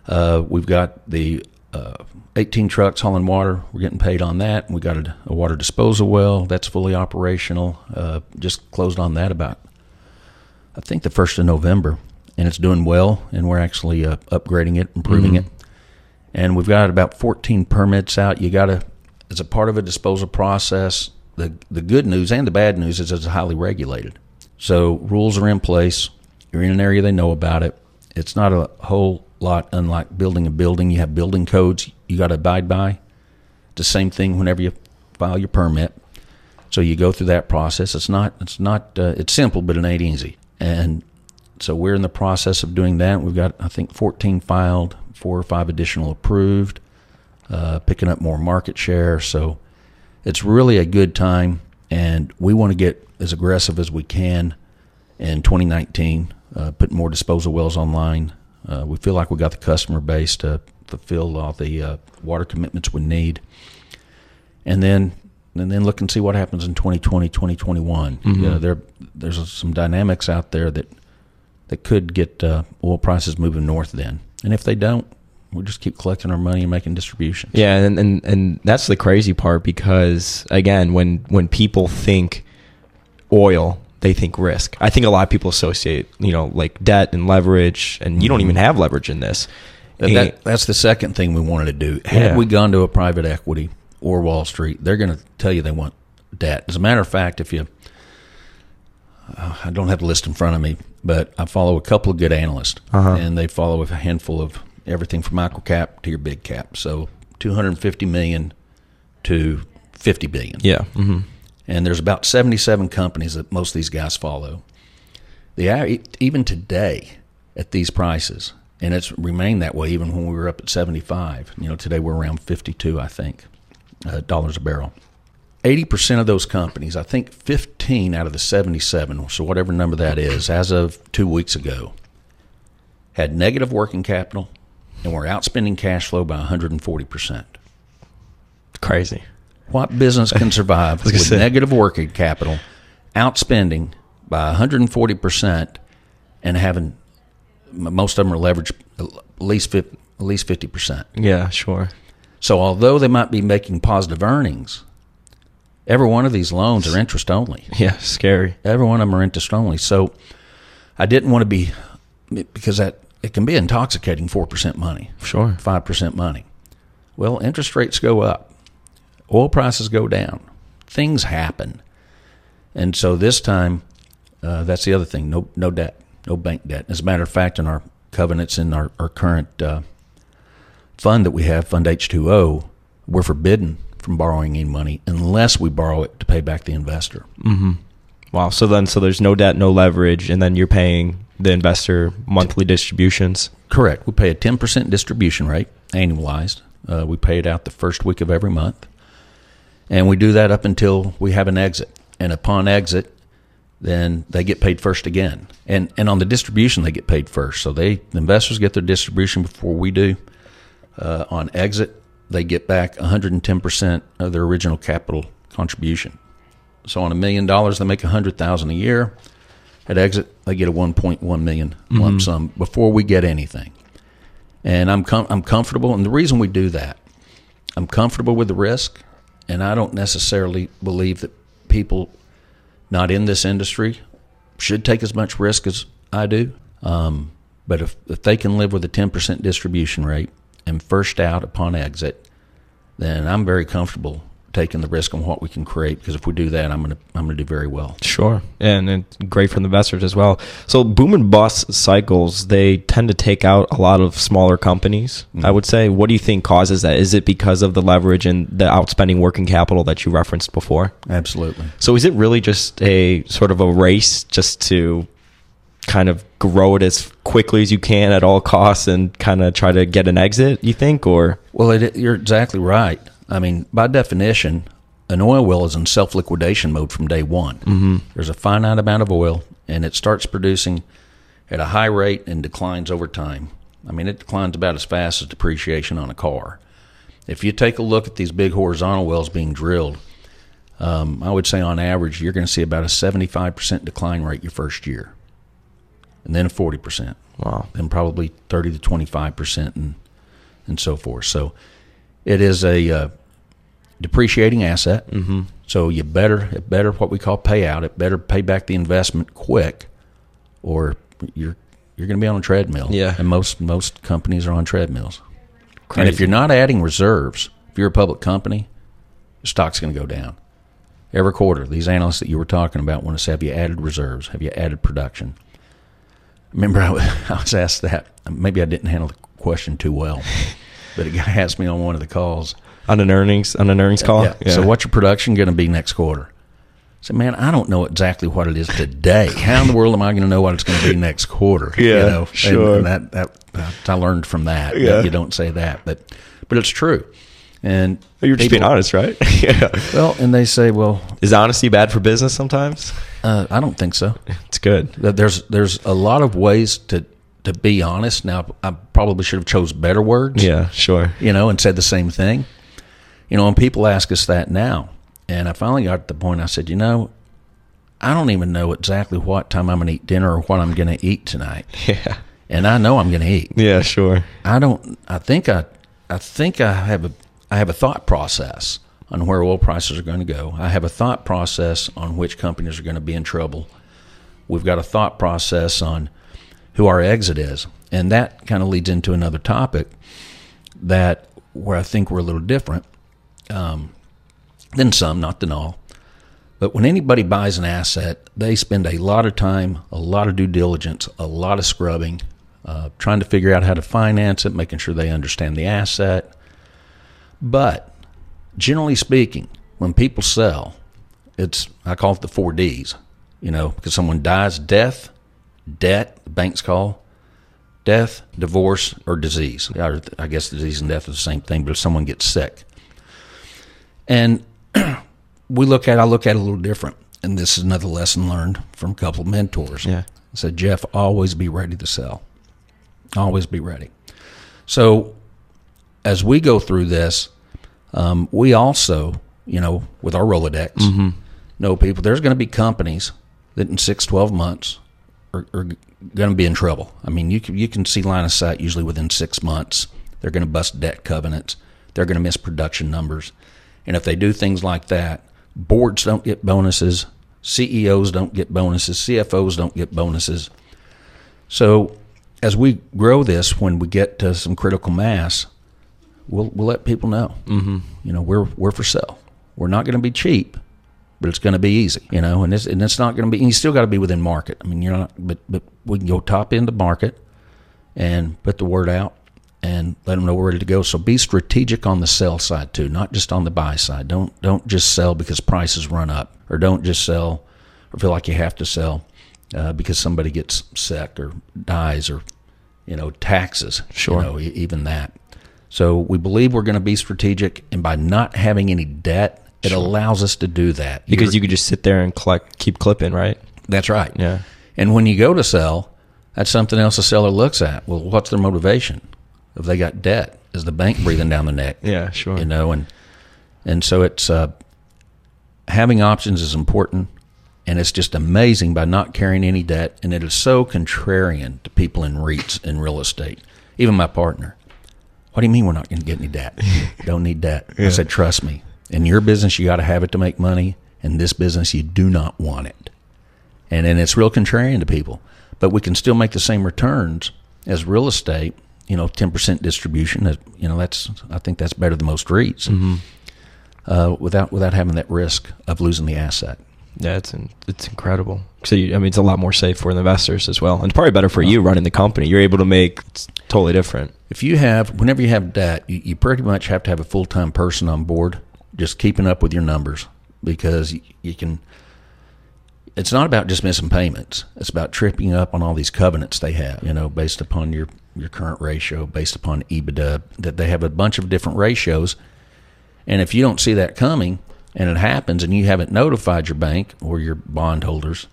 Uh, we've got the uh, 18 trucks hauling water. We're getting paid on that. We got a, a water disposal well that's fully operational. Uh, just closed on that about, I think, the first of November, and it's doing well. And we're actually uh, upgrading it, improving mm-hmm. it. And we've got about 14 permits out. You got to, as a part of a disposal process. The the good news and the bad news is it's highly regulated. So rules are in place. You're in an area they know about it. It's not a whole lot unlike building a building. You have building codes you got to abide by. It's the same thing whenever you file your permit. So you go through that process. It's not it's not uh, it's simple, but it ain't easy. And so we're in the process of doing that. We've got I think 14 filed, four or five additional approved, uh, picking up more market share. So it's really a good time, and we want to get as aggressive as we can in 2019, uh, put more disposal wells online, uh, we feel like we got the customer base to fulfill all the uh, water commitments we need, and then and then look and see what happens in 2020, 2021. Mm-hmm. You know, there there's some dynamics out there that that could get uh, oil prices moving north then, and if they don't, we just keep collecting our money and making distributions. Yeah, and, and and that's the crazy part because again, when when people think oil, they think risk. I think a lot of people associate, you know, like debt and leverage, and you don't even have leverage in this. That, that's the second thing we wanted to do. Had yeah. we gone to a private equity or Wall Street, they're going to tell you they want debt. As a matter of fact, if you, uh, I don't have the list in front of me, but I follow a couple of good analysts, uh-huh. and they follow a handful of everything from micro cap to your big cap. So 250 million to 50 billion. Yeah. Mm-hmm and there's about 77 companies that most of these guys follow. The even today at these prices, and it's remained that way even when we were up at 75. You know, today we're around 52, I think, uh, dollars a barrel. 80% of those companies, I think 15 out of the 77, so whatever number that is, as of two weeks ago, had negative working capital and were outspending cash flow by 140%. Crazy. What business can survive with say. negative working capital, outspending by 140%, and having most of them are leveraged at least 50, at least 50%? Yeah, sure. So although they might be making positive earnings, every one of these loans are interest only. Yeah, scary. Every one of them are interest only. So I didn't want to be because that it can be intoxicating 4% money. Sure. 5% money. Well, interest rates go up oil prices go down, things happen, and so this time, uh, that's the other thing. No, no debt, no bank debt. As a matter of fact, in our covenants in our, our current uh, fund that we have, Fund H2O, we're forbidden from borrowing any money unless we borrow it to pay back the investor. Mm-hmm. Wow. So then, so there's no debt, no leverage, and then you're paying the investor monthly distributions. Correct. We pay a 10% distribution rate annualized. Uh, we pay it out the first week of every month. And we do that up until we have an exit. And upon exit, then they get paid first again. And and on the distribution, they get paid first. So they the investors get their distribution before we do. Uh, on exit, they get back 110% of their original capital contribution. So on a million dollars, they make 100,000 a year. At exit, they get a 1.1 million mm-hmm. lump sum before we get anything. And I'm com- I'm comfortable, and the reason we do that, I'm comfortable with the risk and I don't necessarily believe that people not in this industry should take as much risk as I do. Um, but if, if they can live with a 10% distribution rate and first out upon exit, then I'm very comfortable taking the risk on what we can create because if we do that, I'm gonna I'm gonna do very well. Sure, and, and great for the investors as well. So boom and bust cycles they tend to take out a lot of smaller companies. Mm-hmm. I would say. What do you think causes that? Is it because of the leverage and the outspending working capital that you referenced before? Absolutely. So is it really just a sort of a race just to kind of grow it as quickly as you can at all costs and kind of try to get an exit? You think, or Well, it, you're exactly right. I mean, by definition, an oil well is in self liquidation mode from day one. Mm-hmm. There's a finite amount of oil, and it starts producing at a high rate and declines over time. I mean, it declines about as fast as depreciation on a car. If you take a look at these big horizontal wells being drilled, um, I would say on average, you're going to see about a 75% decline rate your first year, and then a 40% wow, and probably 30 to 25 percent and and so forth. So it is a uh, depreciating asset. Mm-hmm. So you better it better what we call payout. It better pay back the investment quick, or you're you're going to be on a treadmill. Yeah. and most most companies are on treadmills. And if you're not adding reserves, if you're a public company, your stock's going to go down every quarter. These analysts that you were talking about want to say, have you added reserves? Have you added production? Remember, I was asked that. Maybe I didn't handle the question too well, but a guy asked me on one of the calls. on an earnings on an earnings call. Yeah. So, what's your production going to be next quarter? I said, man, I don't know exactly what it is today. How in the world am I going to know what it's going to be next quarter? Yeah, you know? Sure. And, that, that, that I learned from that. Yeah. You don't say that, but but it's true. And You're just people- being honest, right? yeah. Well, and they say, well, Is honesty bad for business sometimes? uh, I don't think so. It's good. there's there's a lot of ways to to be honest. Now I probably should have chose better words. Yeah, sure. You know, and said the same thing. You know, and people ask us that now. And I finally got to the point I said, you know, I don't even know exactly what time I'm going to eat dinner or what I'm going to eat tonight. Yeah. And I know I'm going to eat. Yeah, sure. I don't I think I I think I have a I have a thought process on where oil prices are going to go. I have a thought process on which companies are going to be in trouble. We've got a thought process on who our exit is. And that kind of leads into another topic that where I think we're a little different um, than some, not than all. But when anybody buys an asset, they spend a lot of time, a lot of due diligence, a lot of scrubbing, uh, trying to figure out how to finance it, making sure they understand the asset. But generally speaking, when people sell, it's I call it the four Ds. You know, because someone dies, death, debt, the banks call death, divorce, or disease. I guess disease and death are the same thing, but if someone gets sick, and we look at I look at it a little different. And this is another lesson learned from a couple of mentors. Yeah. I said, Jeff, always be ready to sell. Always be ready. So as we go through this, um, we also, you know, with our Rolodex, know people, there's going to be companies that in six, 12 months are, are going to be in trouble. I mean, you can, you can see line of sight usually within six months. They're going to bust debt covenants. They're going to miss production numbers. And if they do things like that, boards don't get bonuses, CEOs don't get bonuses, CFOs don't get bonuses. So as we grow this, when we get to some critical mass, we'll we'll let people know. Mm-hmm. You know, we're we're for sale. We're not going to be cheap, but it's going to be easy. You know, and it's and it's not going to be. You still got to be within market. I mean, you're not. But but we can go top end of market and put the word out and let them know we're ready to go. So be strategic on the sell side too, not just on the buy side. Don't don't just sell because prices run up, or don't just sell or feel like you have to sell uh, because somebody gets sick or dies or you know taxes. Sure. you know, even that. So we believe we're going to be strategic, and by not having any debt, it allows us to do that Because You're- you could just sit there and collect, keep clipping, right? that's right. Yeah. And when you go to sell, that's something else the seller looks at. Well, what's their motivation? If they got debt, is the bank breathing down the neck? Yeah, sure. You know, and and so it's uh, having options is important, and it's just amazing by not carrying any debt. And it is so contrarian to people in REITs in real estate. Even my partner. What do you mean we're not going to get any debt? Don't need debt. I said, trust me. In your business, you got to have it to make money. In this business, you do not want it and then it's real contrarian to people. But we can still make the same returns as real estate. You know, ten percent distribution. You know, that's I think that's better than most REITs. uh, without without having that risk of losing the asset. Yeah, it's in, it's incredible. So you, I mean, it's a lot more safe for the investors as well, and it's probably better for you running the company. You're able to make it's totally different. If you have, whenever you have debt, you, you pretty much have to have a full time person on board, just keeping up with your numbers, because you, you can. It's not about just missing payments. It's about tripping up on all these covenants they have. You know, based upon your your current ratio, based upon EBITDA, that they have a bunch of different ratios, and if you don't see that coming, and it happens, and you haven't notified your bank or your bondholders,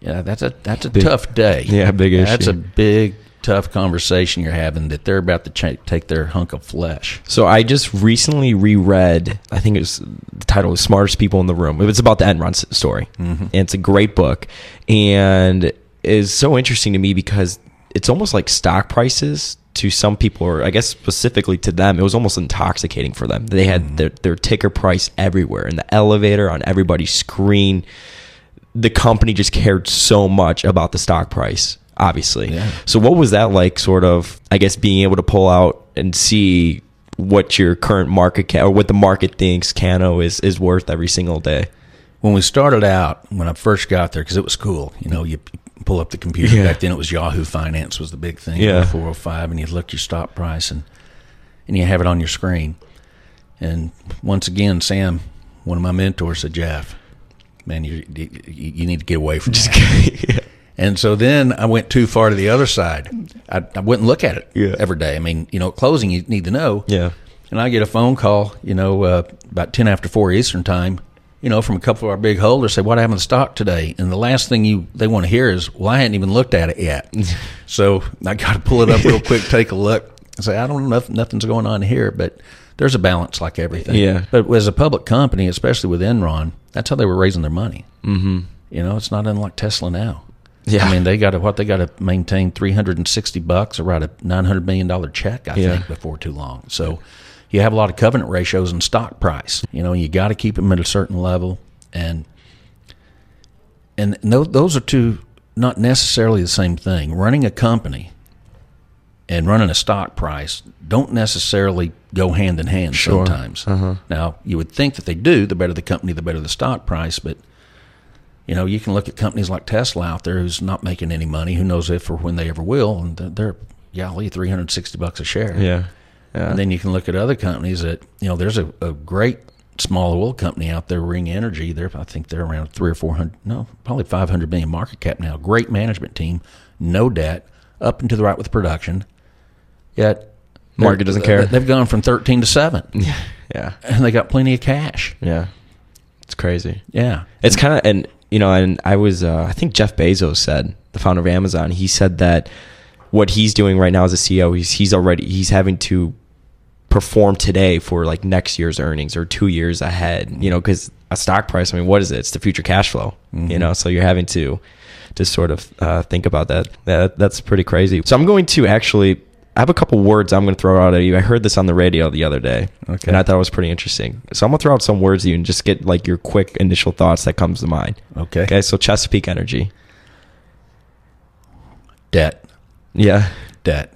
yeah, that's a that's a Big- tough day. yeah, big issue. That's a big tough conversation you're having that they're about to ch- take their hunk of flesh. So I just recently reread. I think it was the title was "Smartest People in the Room." It was about the Enron story, mm-hmm. and it's a great book, and is so interesting to me because it's almost like stock prices to some people, or I guess specifically to them, it was almost intoxicating for them. They had mm-hmm. their, their ticker price everywhere in the elevator, on everybody's screen. The company just cared so much about the stock price, obviously. Yeah. So what was that like sort of I guess being able to pull out and see what your current market cap or what the market thinks Cano is is worth every single day. When we started out, when I first got there, because it was cool, you know, you pull up the computer. Yeah. Back then, it was Yahoo Finance was the big thing. Yeah. four hundred five, and you look your stock price and and you have it on your screen. And once again, Sam, one of my mentors, said, "Jeff, man, you you, you need to get away from just that." And so then I went too far to the other side. I, I wouldn't look at it Yeah. every day. I mean, you know, closing, you need to know. Yeah. And I get a phone call, you know, uh, about 10 after 4 Eastern time, you know, from a couple of our big holders say, what happened to the stock today? And the last thing you they want to hear is, well, I hadn't even looked at it yet. so I got to pull it up real quick, take a look, and say, I don't know, nothing's going on here, but there's a balance like everything. Yeah. But as a public company, especially with Enron, that's how they were raising their money. Mm-hmm. You know, it's not unlike Tesla now. Yeah. I mean, they got to what they got to maintain three hundred and sixty bucks or write a nine hundred million dollar check. I Yeah. think before too long. So you have a lot of covenant ratios and stock price. You know, you got to keep them at a certain level, and and those are two not necessarily the same thing. Running a company and running a stock price don't necessarily go hand in hand Sure. sometimes. Uh-huh. Now, you would think that they do. The better the company, the better the stock price. But you know, you can look at companies like Tesla out there who's not making any money. Who knows if or when they ever will? And they're, golly, three hundred sixty bucks a share. Yeah. Yeah. And then you can look at other companies that you know. There's a, a great small oil company out there, Ring Energy. They're I think they're around three or four hundred, no, probably five hundred million market cap now. Great management team, no debt, up and to the right with production. Yet Market doesn't care. They've gone from thirteen to seven, yeah. Yeah. And they got plenty of cash. Yeah. It's crazy. Yeah, It's kind of and you know, and I was uh, I think Jeff Bezos said the founder of Amazon. He said that what he's doing right now as a CEO, he's he's already he's having to perform today for like next year's earnings or two years ahead. You know, because a stock price. I mean, what is it? It's the future cash flow. You know, so you're having to to sort of uh, think about that. that. That's pretty crazy. So I'm going to actually. I have a couple words I'm going to throw out at you. I heard this on the radio the other day, Okay. and I thought it was pretty interesting. So I'm going to throw out some words at you and just get like your quick initial thoughts that comes to mind. okay. Okay, so Chesapeake Energy. Debt, Yeah, debt.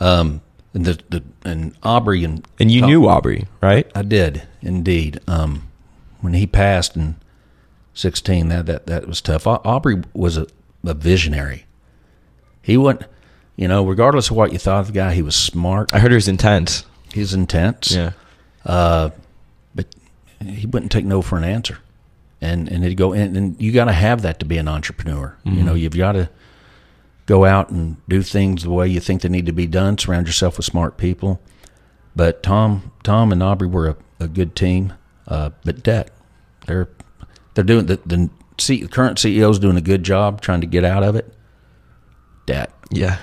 Um, and the, the and Aubrey and and you Tom- knew Aubrey, right? I did indeed. Um, when he passed in sixteen, that that that was tough. Aubrey was a, a visionary. He went, you know, regardless of what you thought of the guy, he was smart. I heard he was intense. He was intense. Uh, but he wouldn't take no for an answer. And and he'd go and, and you got to have that to be an entrepreneur. You know, you've got to go out and do things the way you think they need to be done. Surround yourself with smart people. But Tom, Tom and Aubrey were a, a good team. Uh, but debt, they're they're doing the the C, the current CEO's doing a good job trying to get out of it. Debt yeah,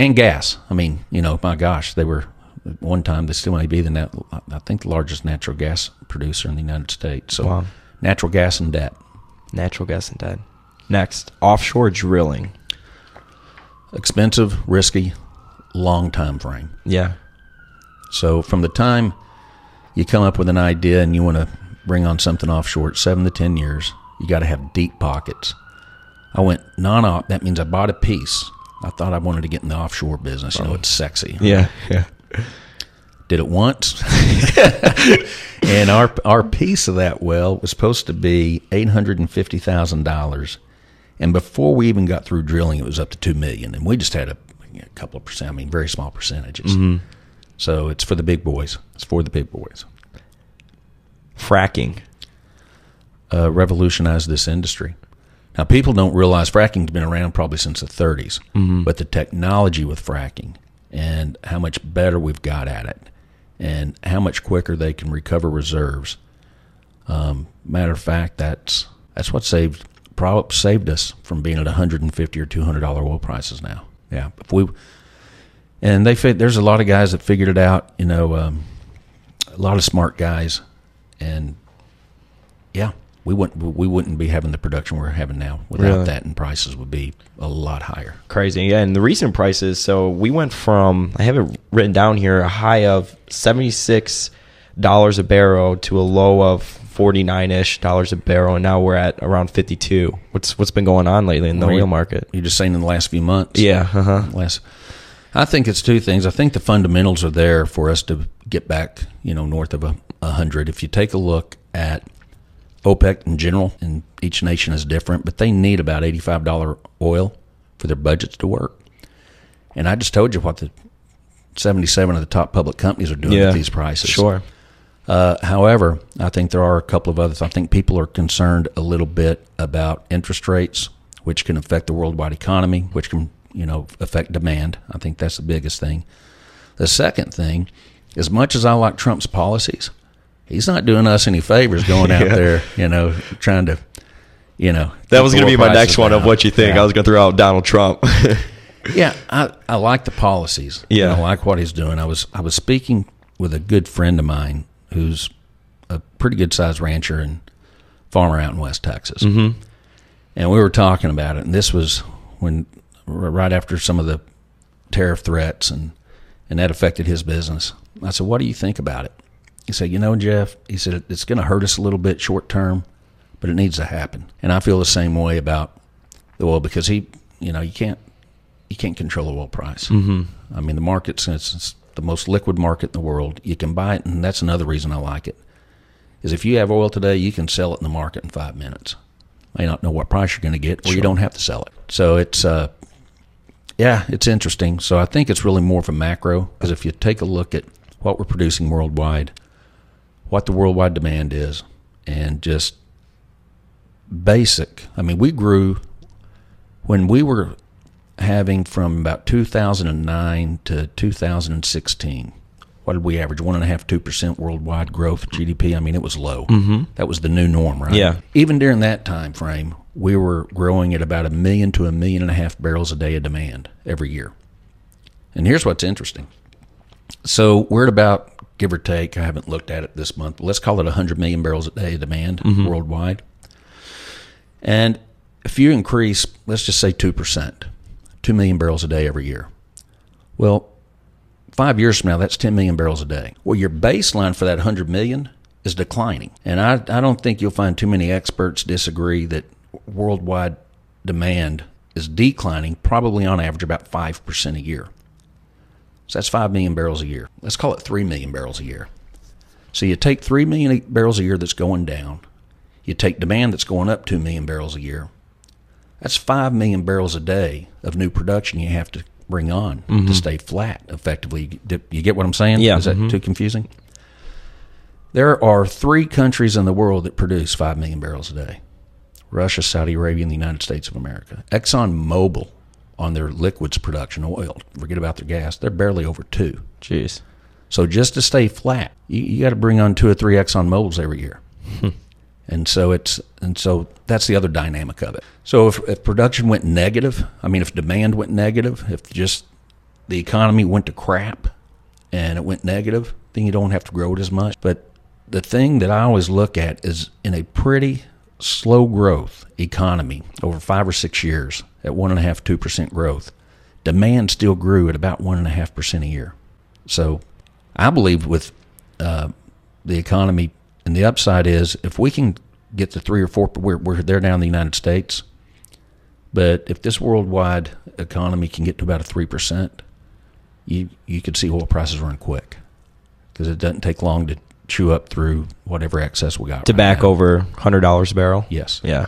and gas. I mean, you know, my gosh, they were at one time they still may be the nat, I think the largest natural gas producer in the United States. So Wow. natural gas and debt, natural gas and debt. Next, offshore drilling. expensive, risky, long time frame. Yeah, So from the time you come up with an idea and you want to bring on something offshore, it's seven to ten years. You got to have deep pockets. I went non-op. That means I bought a piece. I thought I wanted to get in the offshore business. You know, it's sexy. yeah, yeah. did it once, and our our piece of that well was supposed to be eight hundred and fifty thousand dollars, and before we even got through drilling, it was up to two million, and we just had a, a couple of percent. I mean, very small percentages. So it's for the big boys. It's for the big boys. Fracking. Uh, revolutionized this industry. Now, people don't realize fracking's been around probably since the 30s, but the technology with fracking and how much better we've got at it, and how much quicker they can recover reserves. Um, matter of fact, that's that's what saved probably saved us from being at 150 or 200 dollar oil prices now. Yeah, if we and they fit, there's a lot of guys that figured it out. You know, um, a lot of smart guys, and yeah, we wouldn't we wouldn't be having the production we're having now without Really? that, and prices would be a lot higher. Crazy. Yeah, and the recent prices, so we went from I have it written down here, a high of seventy six dollars a barrel to a low of forty nine ish dollars a barrel, and now we're at around fifty two. What's what's been going on lately in the Well, oil market? You're just saying in the last few months. Yeah, uh-huh. last. I think it's two things. I think the fundamentals are there for us to get back, you know, north of a, a hundred. If you take a look at OPEC in general, and each nation is different, but they need about eighty-five dollar oil for their budgets to work. And I just told you what the seventy-seven of the top public companies are doing Yeah, at these prices. Sure. Uh, however, I think there are a couple of others. I think people are concerned a little bit about interest rates, which can affect the worldwide economy, which can you know affect demand. I think that's the biggest thing. The second thing, as much as I like Trump's policies, he's not doing us any favors going out Yeah. there, you know, trying to, you know. That was going to be my next one of what you think. Yeah. I was going to throw out Donald Trump. Yeah, I, I like the policies. Yeah. I like what he's doing. I was I was speaking with a good friend of mine who's a pretty good sized rancher and farmer out in West Texas, mm-hmm. and we were talking about it. And this was when right after some of the tariff threats and and that affected his business. I said, "What do you think about it?" He said, "You know, Jeff," he said, "it's going to hurt us a little bit short term, but it needs to happen." And I feel the same way about the oil because he, you know, you can't you can't control the oil price. Mm-hmm. I mean, the market, since it's the most liquid market in the world, you can buy it, and that's another reason I like it. Is if you have oil today, you can sell it in the market in five minutes. May not know what price you're going to get, or you don't have to sell it. So it's, uh, yeah, it's interesting. So I think it's really more of a macro because if you take a look at what we're producing worldwide, what the worldwide demand is, and just basic. I mean, we grew when we were having from about 2009 to 2016. What did we average? One and a half, two percent worldwide growth GDP. I mean, it was low. Mm-hmm. That was the new norm, right? Yeah. Even during that time frame, we were growing at about a million to a million and a half barrels a day of demand every year. And here's what's interesting. So we're at about, give or take, I haven't looked at it this month, but let's call it 100 million barrels a day of demand mm-hmm. worldwide. And if you increase, let's just say 2%, 2 million barrels a day every year. Well, five years from now, that's 10 million barrels a day. Well, your baseline for that 100 million is declining. And I, I don't think you'll find too many experts disagree that worldwide demand is declining, probably on average about 5% a year. So that's 5 million barrels a year. Let's call it 3 million barrels a year. So you take 3 million barrels a year that's going down, you take demand that's going up 2 million barrels a year. That's 5 million barrels a day of new production you have to bring on to mm-hmm. stay flat effectively. You- get what I'm saying? Yeah. Is that mm-hmm. too confusing? There are three countries in the world that produce 5 million barrels a day Russia, Saudi Arabia, and the United States of America. Exxon Mobil, on their liquids production, oil, forget about their gas, they're barely over two. Jeez. So just to stay flat, you, you got to bring on two or three Exxon Mobils every year. Hmm. and so it's and so that's the other dynamic of it. So if, if production went negative, I mean, if demand went negative, if just the economy went to crap and it went negative, then you don't have to grow it as much. But the thing that I always look at is in a pretty slow growth economy over five or six years at one and a half, two percent growth, demand still grew at about one and a half percent a year. So I believe with uh, the economy, and the upside is if we can get to three or four, we're, we're there down in the United States. But if this worldwide economy can get to about a three percent, you you could see oil prices run quick. because it doesn't take long to chew up through whatever excess we got. To right back now. over hundred dollars a barrel. Yes. Yeah.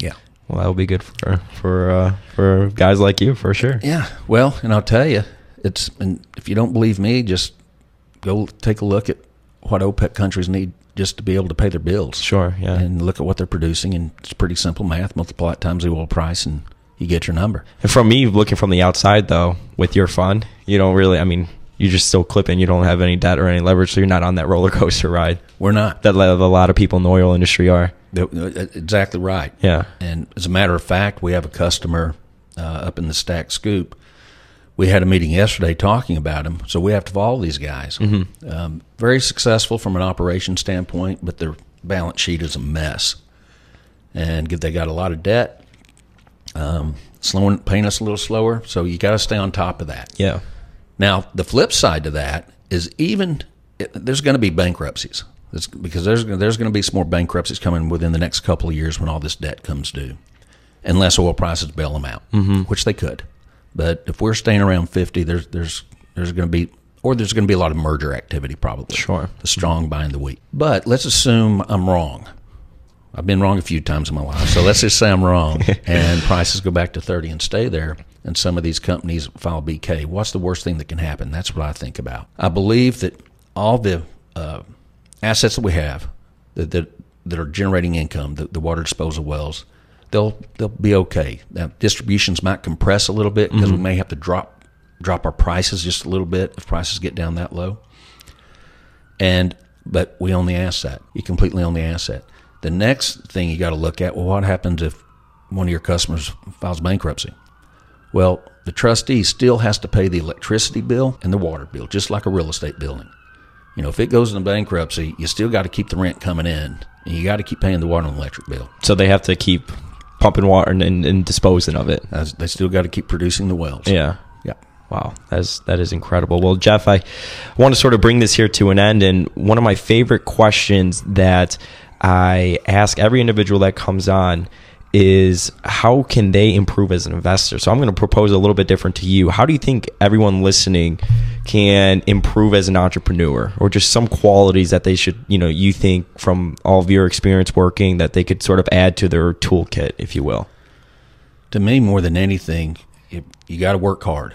Yeah. Well, that would be good for for uh, for guys like you for sure. Yeah. Well, and I'll tell you, it's and if you don't believe me, just go take a look at what OPEC countries need just to be able to pay their bills. Sure. Yeah. And look at what they're producing, and it's pretty simple math. Multiply it times the oil price, and you get your number. And from me looking from the outside, though, with your fund, you don't really. I mean, you're just still clipping. You don't have any debt or any leverage, so you're not on that roller coaster ride We're not. that a lot of people in the oil industry are. Uh, Exactly right. Yeah. And as a matter of fact, we have a customer uh, up in the Stack Scoop. We had a meeting yesterday talking about him, so we have to follow these guys. Um, very successful from an operation standpoint, but their balance sheet is a mess, and they got a lot of debt. Um, slowing, paying us a little slower, so you got to stay on top of that. Yeah. Now, the flip side to that is even there's going to be bankruptcies It's because there's there's going to be some more bankruptcies coming within the next couple of years when all this debt comes due, unless oil prices bail them out, mm-hmm. which they could. But if we're staying around fifty, there's there's there's going to be or there's going to be a lot of merger activity probably. Sure. the strong buying the weak. But let's assume I'm wrong. I've been wrong a few times in my life, so let's just say I'm wrong, and prices go back to thirty and stay there, and some of these companies file BK. What's the worst thing that can happen? That's what I think about. I believe that all the uh, assets that we have that that, that are generating income, the, the water disposal wells, they'll they'll be okay. Now, distributions might compress a little bit because we may have to drop drop our prices just a little bit if prices get down that low and but we own the asset. You completely own the asset. The next thing you got to look at, well, what happens if one of your customers files bankruptcy? Well, the trustee still has to pay the electricity bill and the water bill, just like a real estate building. You know, if it goes into bankruptcy, you still got to keep the rent coming in, and you got to keep paying the water and electric bill. So they have to keep pumping water and, and, and disposing of it. As they still got to keep producing the wells. Yeah. yeah. Wow, that is that is incredible. Well, Jeff, I want to sort of bring this here to an end, and one of my favorite questions that I ask every individual that comes on is how can they improve as an investor? So I'm going to propose a little bit different to you. How do you think everyone listening can improve as an entrepreneur, or just some qualities that they should, you know, you think from all of your experience working that they could sort of add to their toolkit, if you will? to me, more than anything, you, you got to work hard.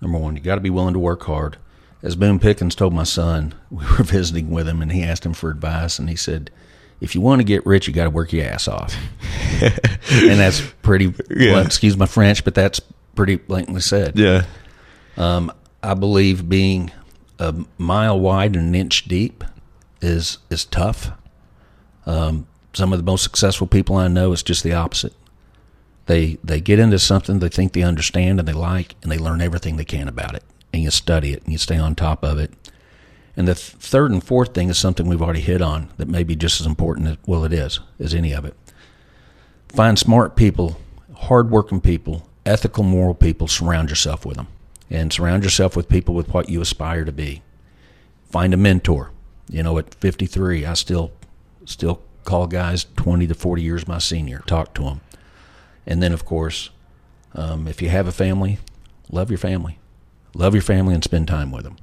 Number one, you got to be willing to work hard. As Boone Pickens told my son, we were visiting with him, and he asked him for advice, and he said, "If you want to get rich, you got to work your ass off." and that's pretty. Well, excuse my French, but that's pretty blatantly said. Yeah. Um, I believe being a mile wide and an inch deep is is tough. Um, some of the most successful people I know is just the opposite. They they get into something they think they understand and they like, and they learn everything they can about it, and you study it and you stay on top of it. And the th- third and fourth thing is something we've already hit on that may be just as important as well it is as any of it. Find smart people, hardworking people, ethical, moral people. Surround yourself with them, and surround yourself with people with what you aspire to be. Find a mentor. You know, at 53, I still still call guys 20 to 40 years my senior. Talk to them, and then of course, um, if you have a family, love your family, love your family, and spend time with them.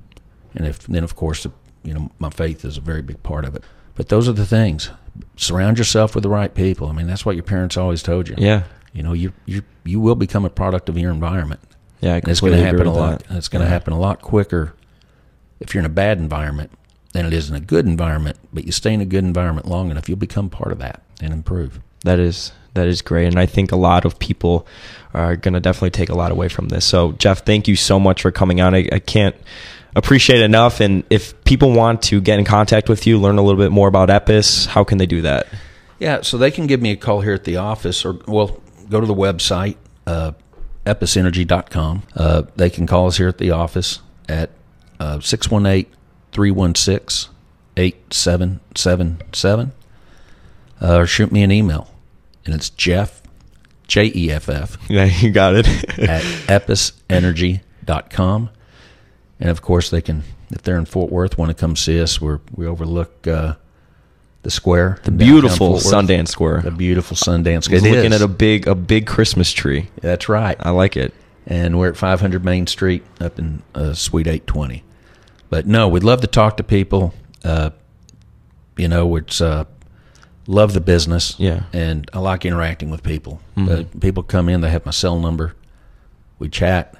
And if then of course, you know, my faith is a very big part of it. But those are the things. Surround yourself with the right people. I mean, that's what your parents always told you. Yeah. You know, you you you will become a product of your environment. Yeah. I it's going to happen a lot. that. It's going to happen a lot quicker if you're in a bad environment than it is in a good environment. But you stay in a good environment long enough, you'll become part of that and improve. That is that is great, and I think a lot of people are going to definitely take a lot away from this. So, Jeff, thank you so much for coming on. I, I can't appreciate enough. And if people want to get in contact with you, learn a little bit more about Epis, how can they do that? Yeah, so they can give me a call here at the office, or well, go to the website, uh, episenergy.com. Uh, they can call us here at the office at uh, 618 316 8777 uh, or shoot me an email. And it's Jeff, J E F F, Yeah, you got it. at episenergy.com. And of course, they can, if they're in Fort Worth, want to come see us. We're, we overlook uh, the square, the beautiful Sundance Square. The beautiful Sundance. Square. Looking is. at a big a big Christmas tree. That's right. I like it. And we're at 500 Main Street up in uh, Suite 820. But no, we'd love to talk to people. Uh, you know, it's uh, love the business. Yeah. and I like interacting with people. Uh, people come in, they have my cell number. We chat.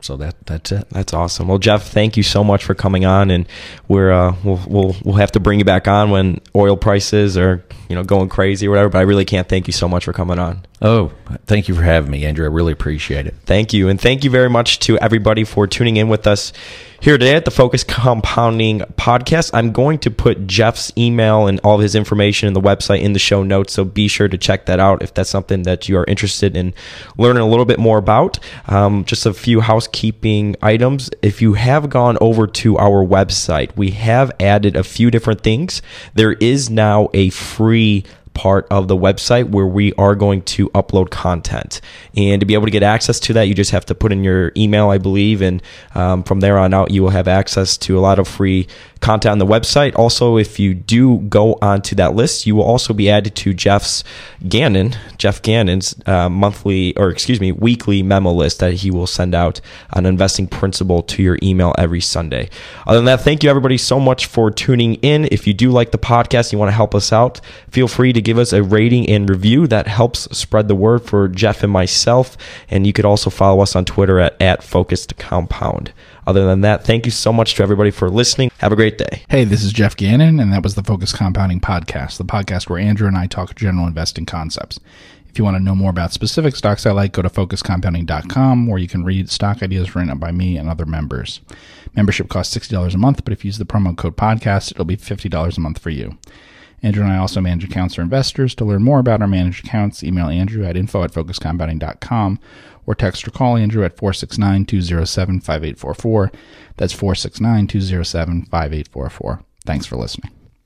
So that that's it. That's awesome. Well, Jeff, thank you so much for coming on, and we're uh, we'll we'll we'll have to bring you back on when oil prices are you know going crazy or whatever. But I really can't thank you so much for coming on. Oh, thank you for having me, Andrew. I really appreciate it. Thank you. And thank you very much to everybody for tuning in with us here today at the Focus Compounding Podcast. I'm going to put Jeff's email and all of his information in the website in the show notes. So be sure to check that out if that's something that you are interested in learning a little bit more about. Um, just a few housekeeping items. If you have gone over to our website, we have added a few different things. There is now a free part of the website where we are going to upload content. And to be able to get access to that, you just have to put in your email, I believe, and um, from there on out, you will have access to a lot of free content on the website. Also, if you do go onto that list, you will also be added to Geoff's Gannon, Geoff Gannon's uh, monthly or excuse me, weekly memo list that he will send out on investing principle to your email every Sunday. Other than that, thank you everybody so much for tuning in. If you do like the podcast, you want to help us out, feel free to give us a rating and review. That helps spread the word for Geoff and myself. And you could also follow us on Twitter at, at Focused Compound. Other than that, thank you so much to everybody for listening. Have a great day. Hey, this is Geoff Gannon, and that was the Focus Compounding Podcast, the podcast where Andrew and I talk general investing concepts. If you want to know more about specific stocks I like, go to focuscompounding.com where you can read stock ideas written up by me and other members. Membership costs $60 a month, but if you use the promo code podcast, it'll be $50 a month for you. Andrew and I also manage accounts for investors. To learn more about our managed accounts, email Andrew at info at focuscompounding.com or text or call Andrew at 469 207 5844. That's 469 207 5844. Thanks for listening.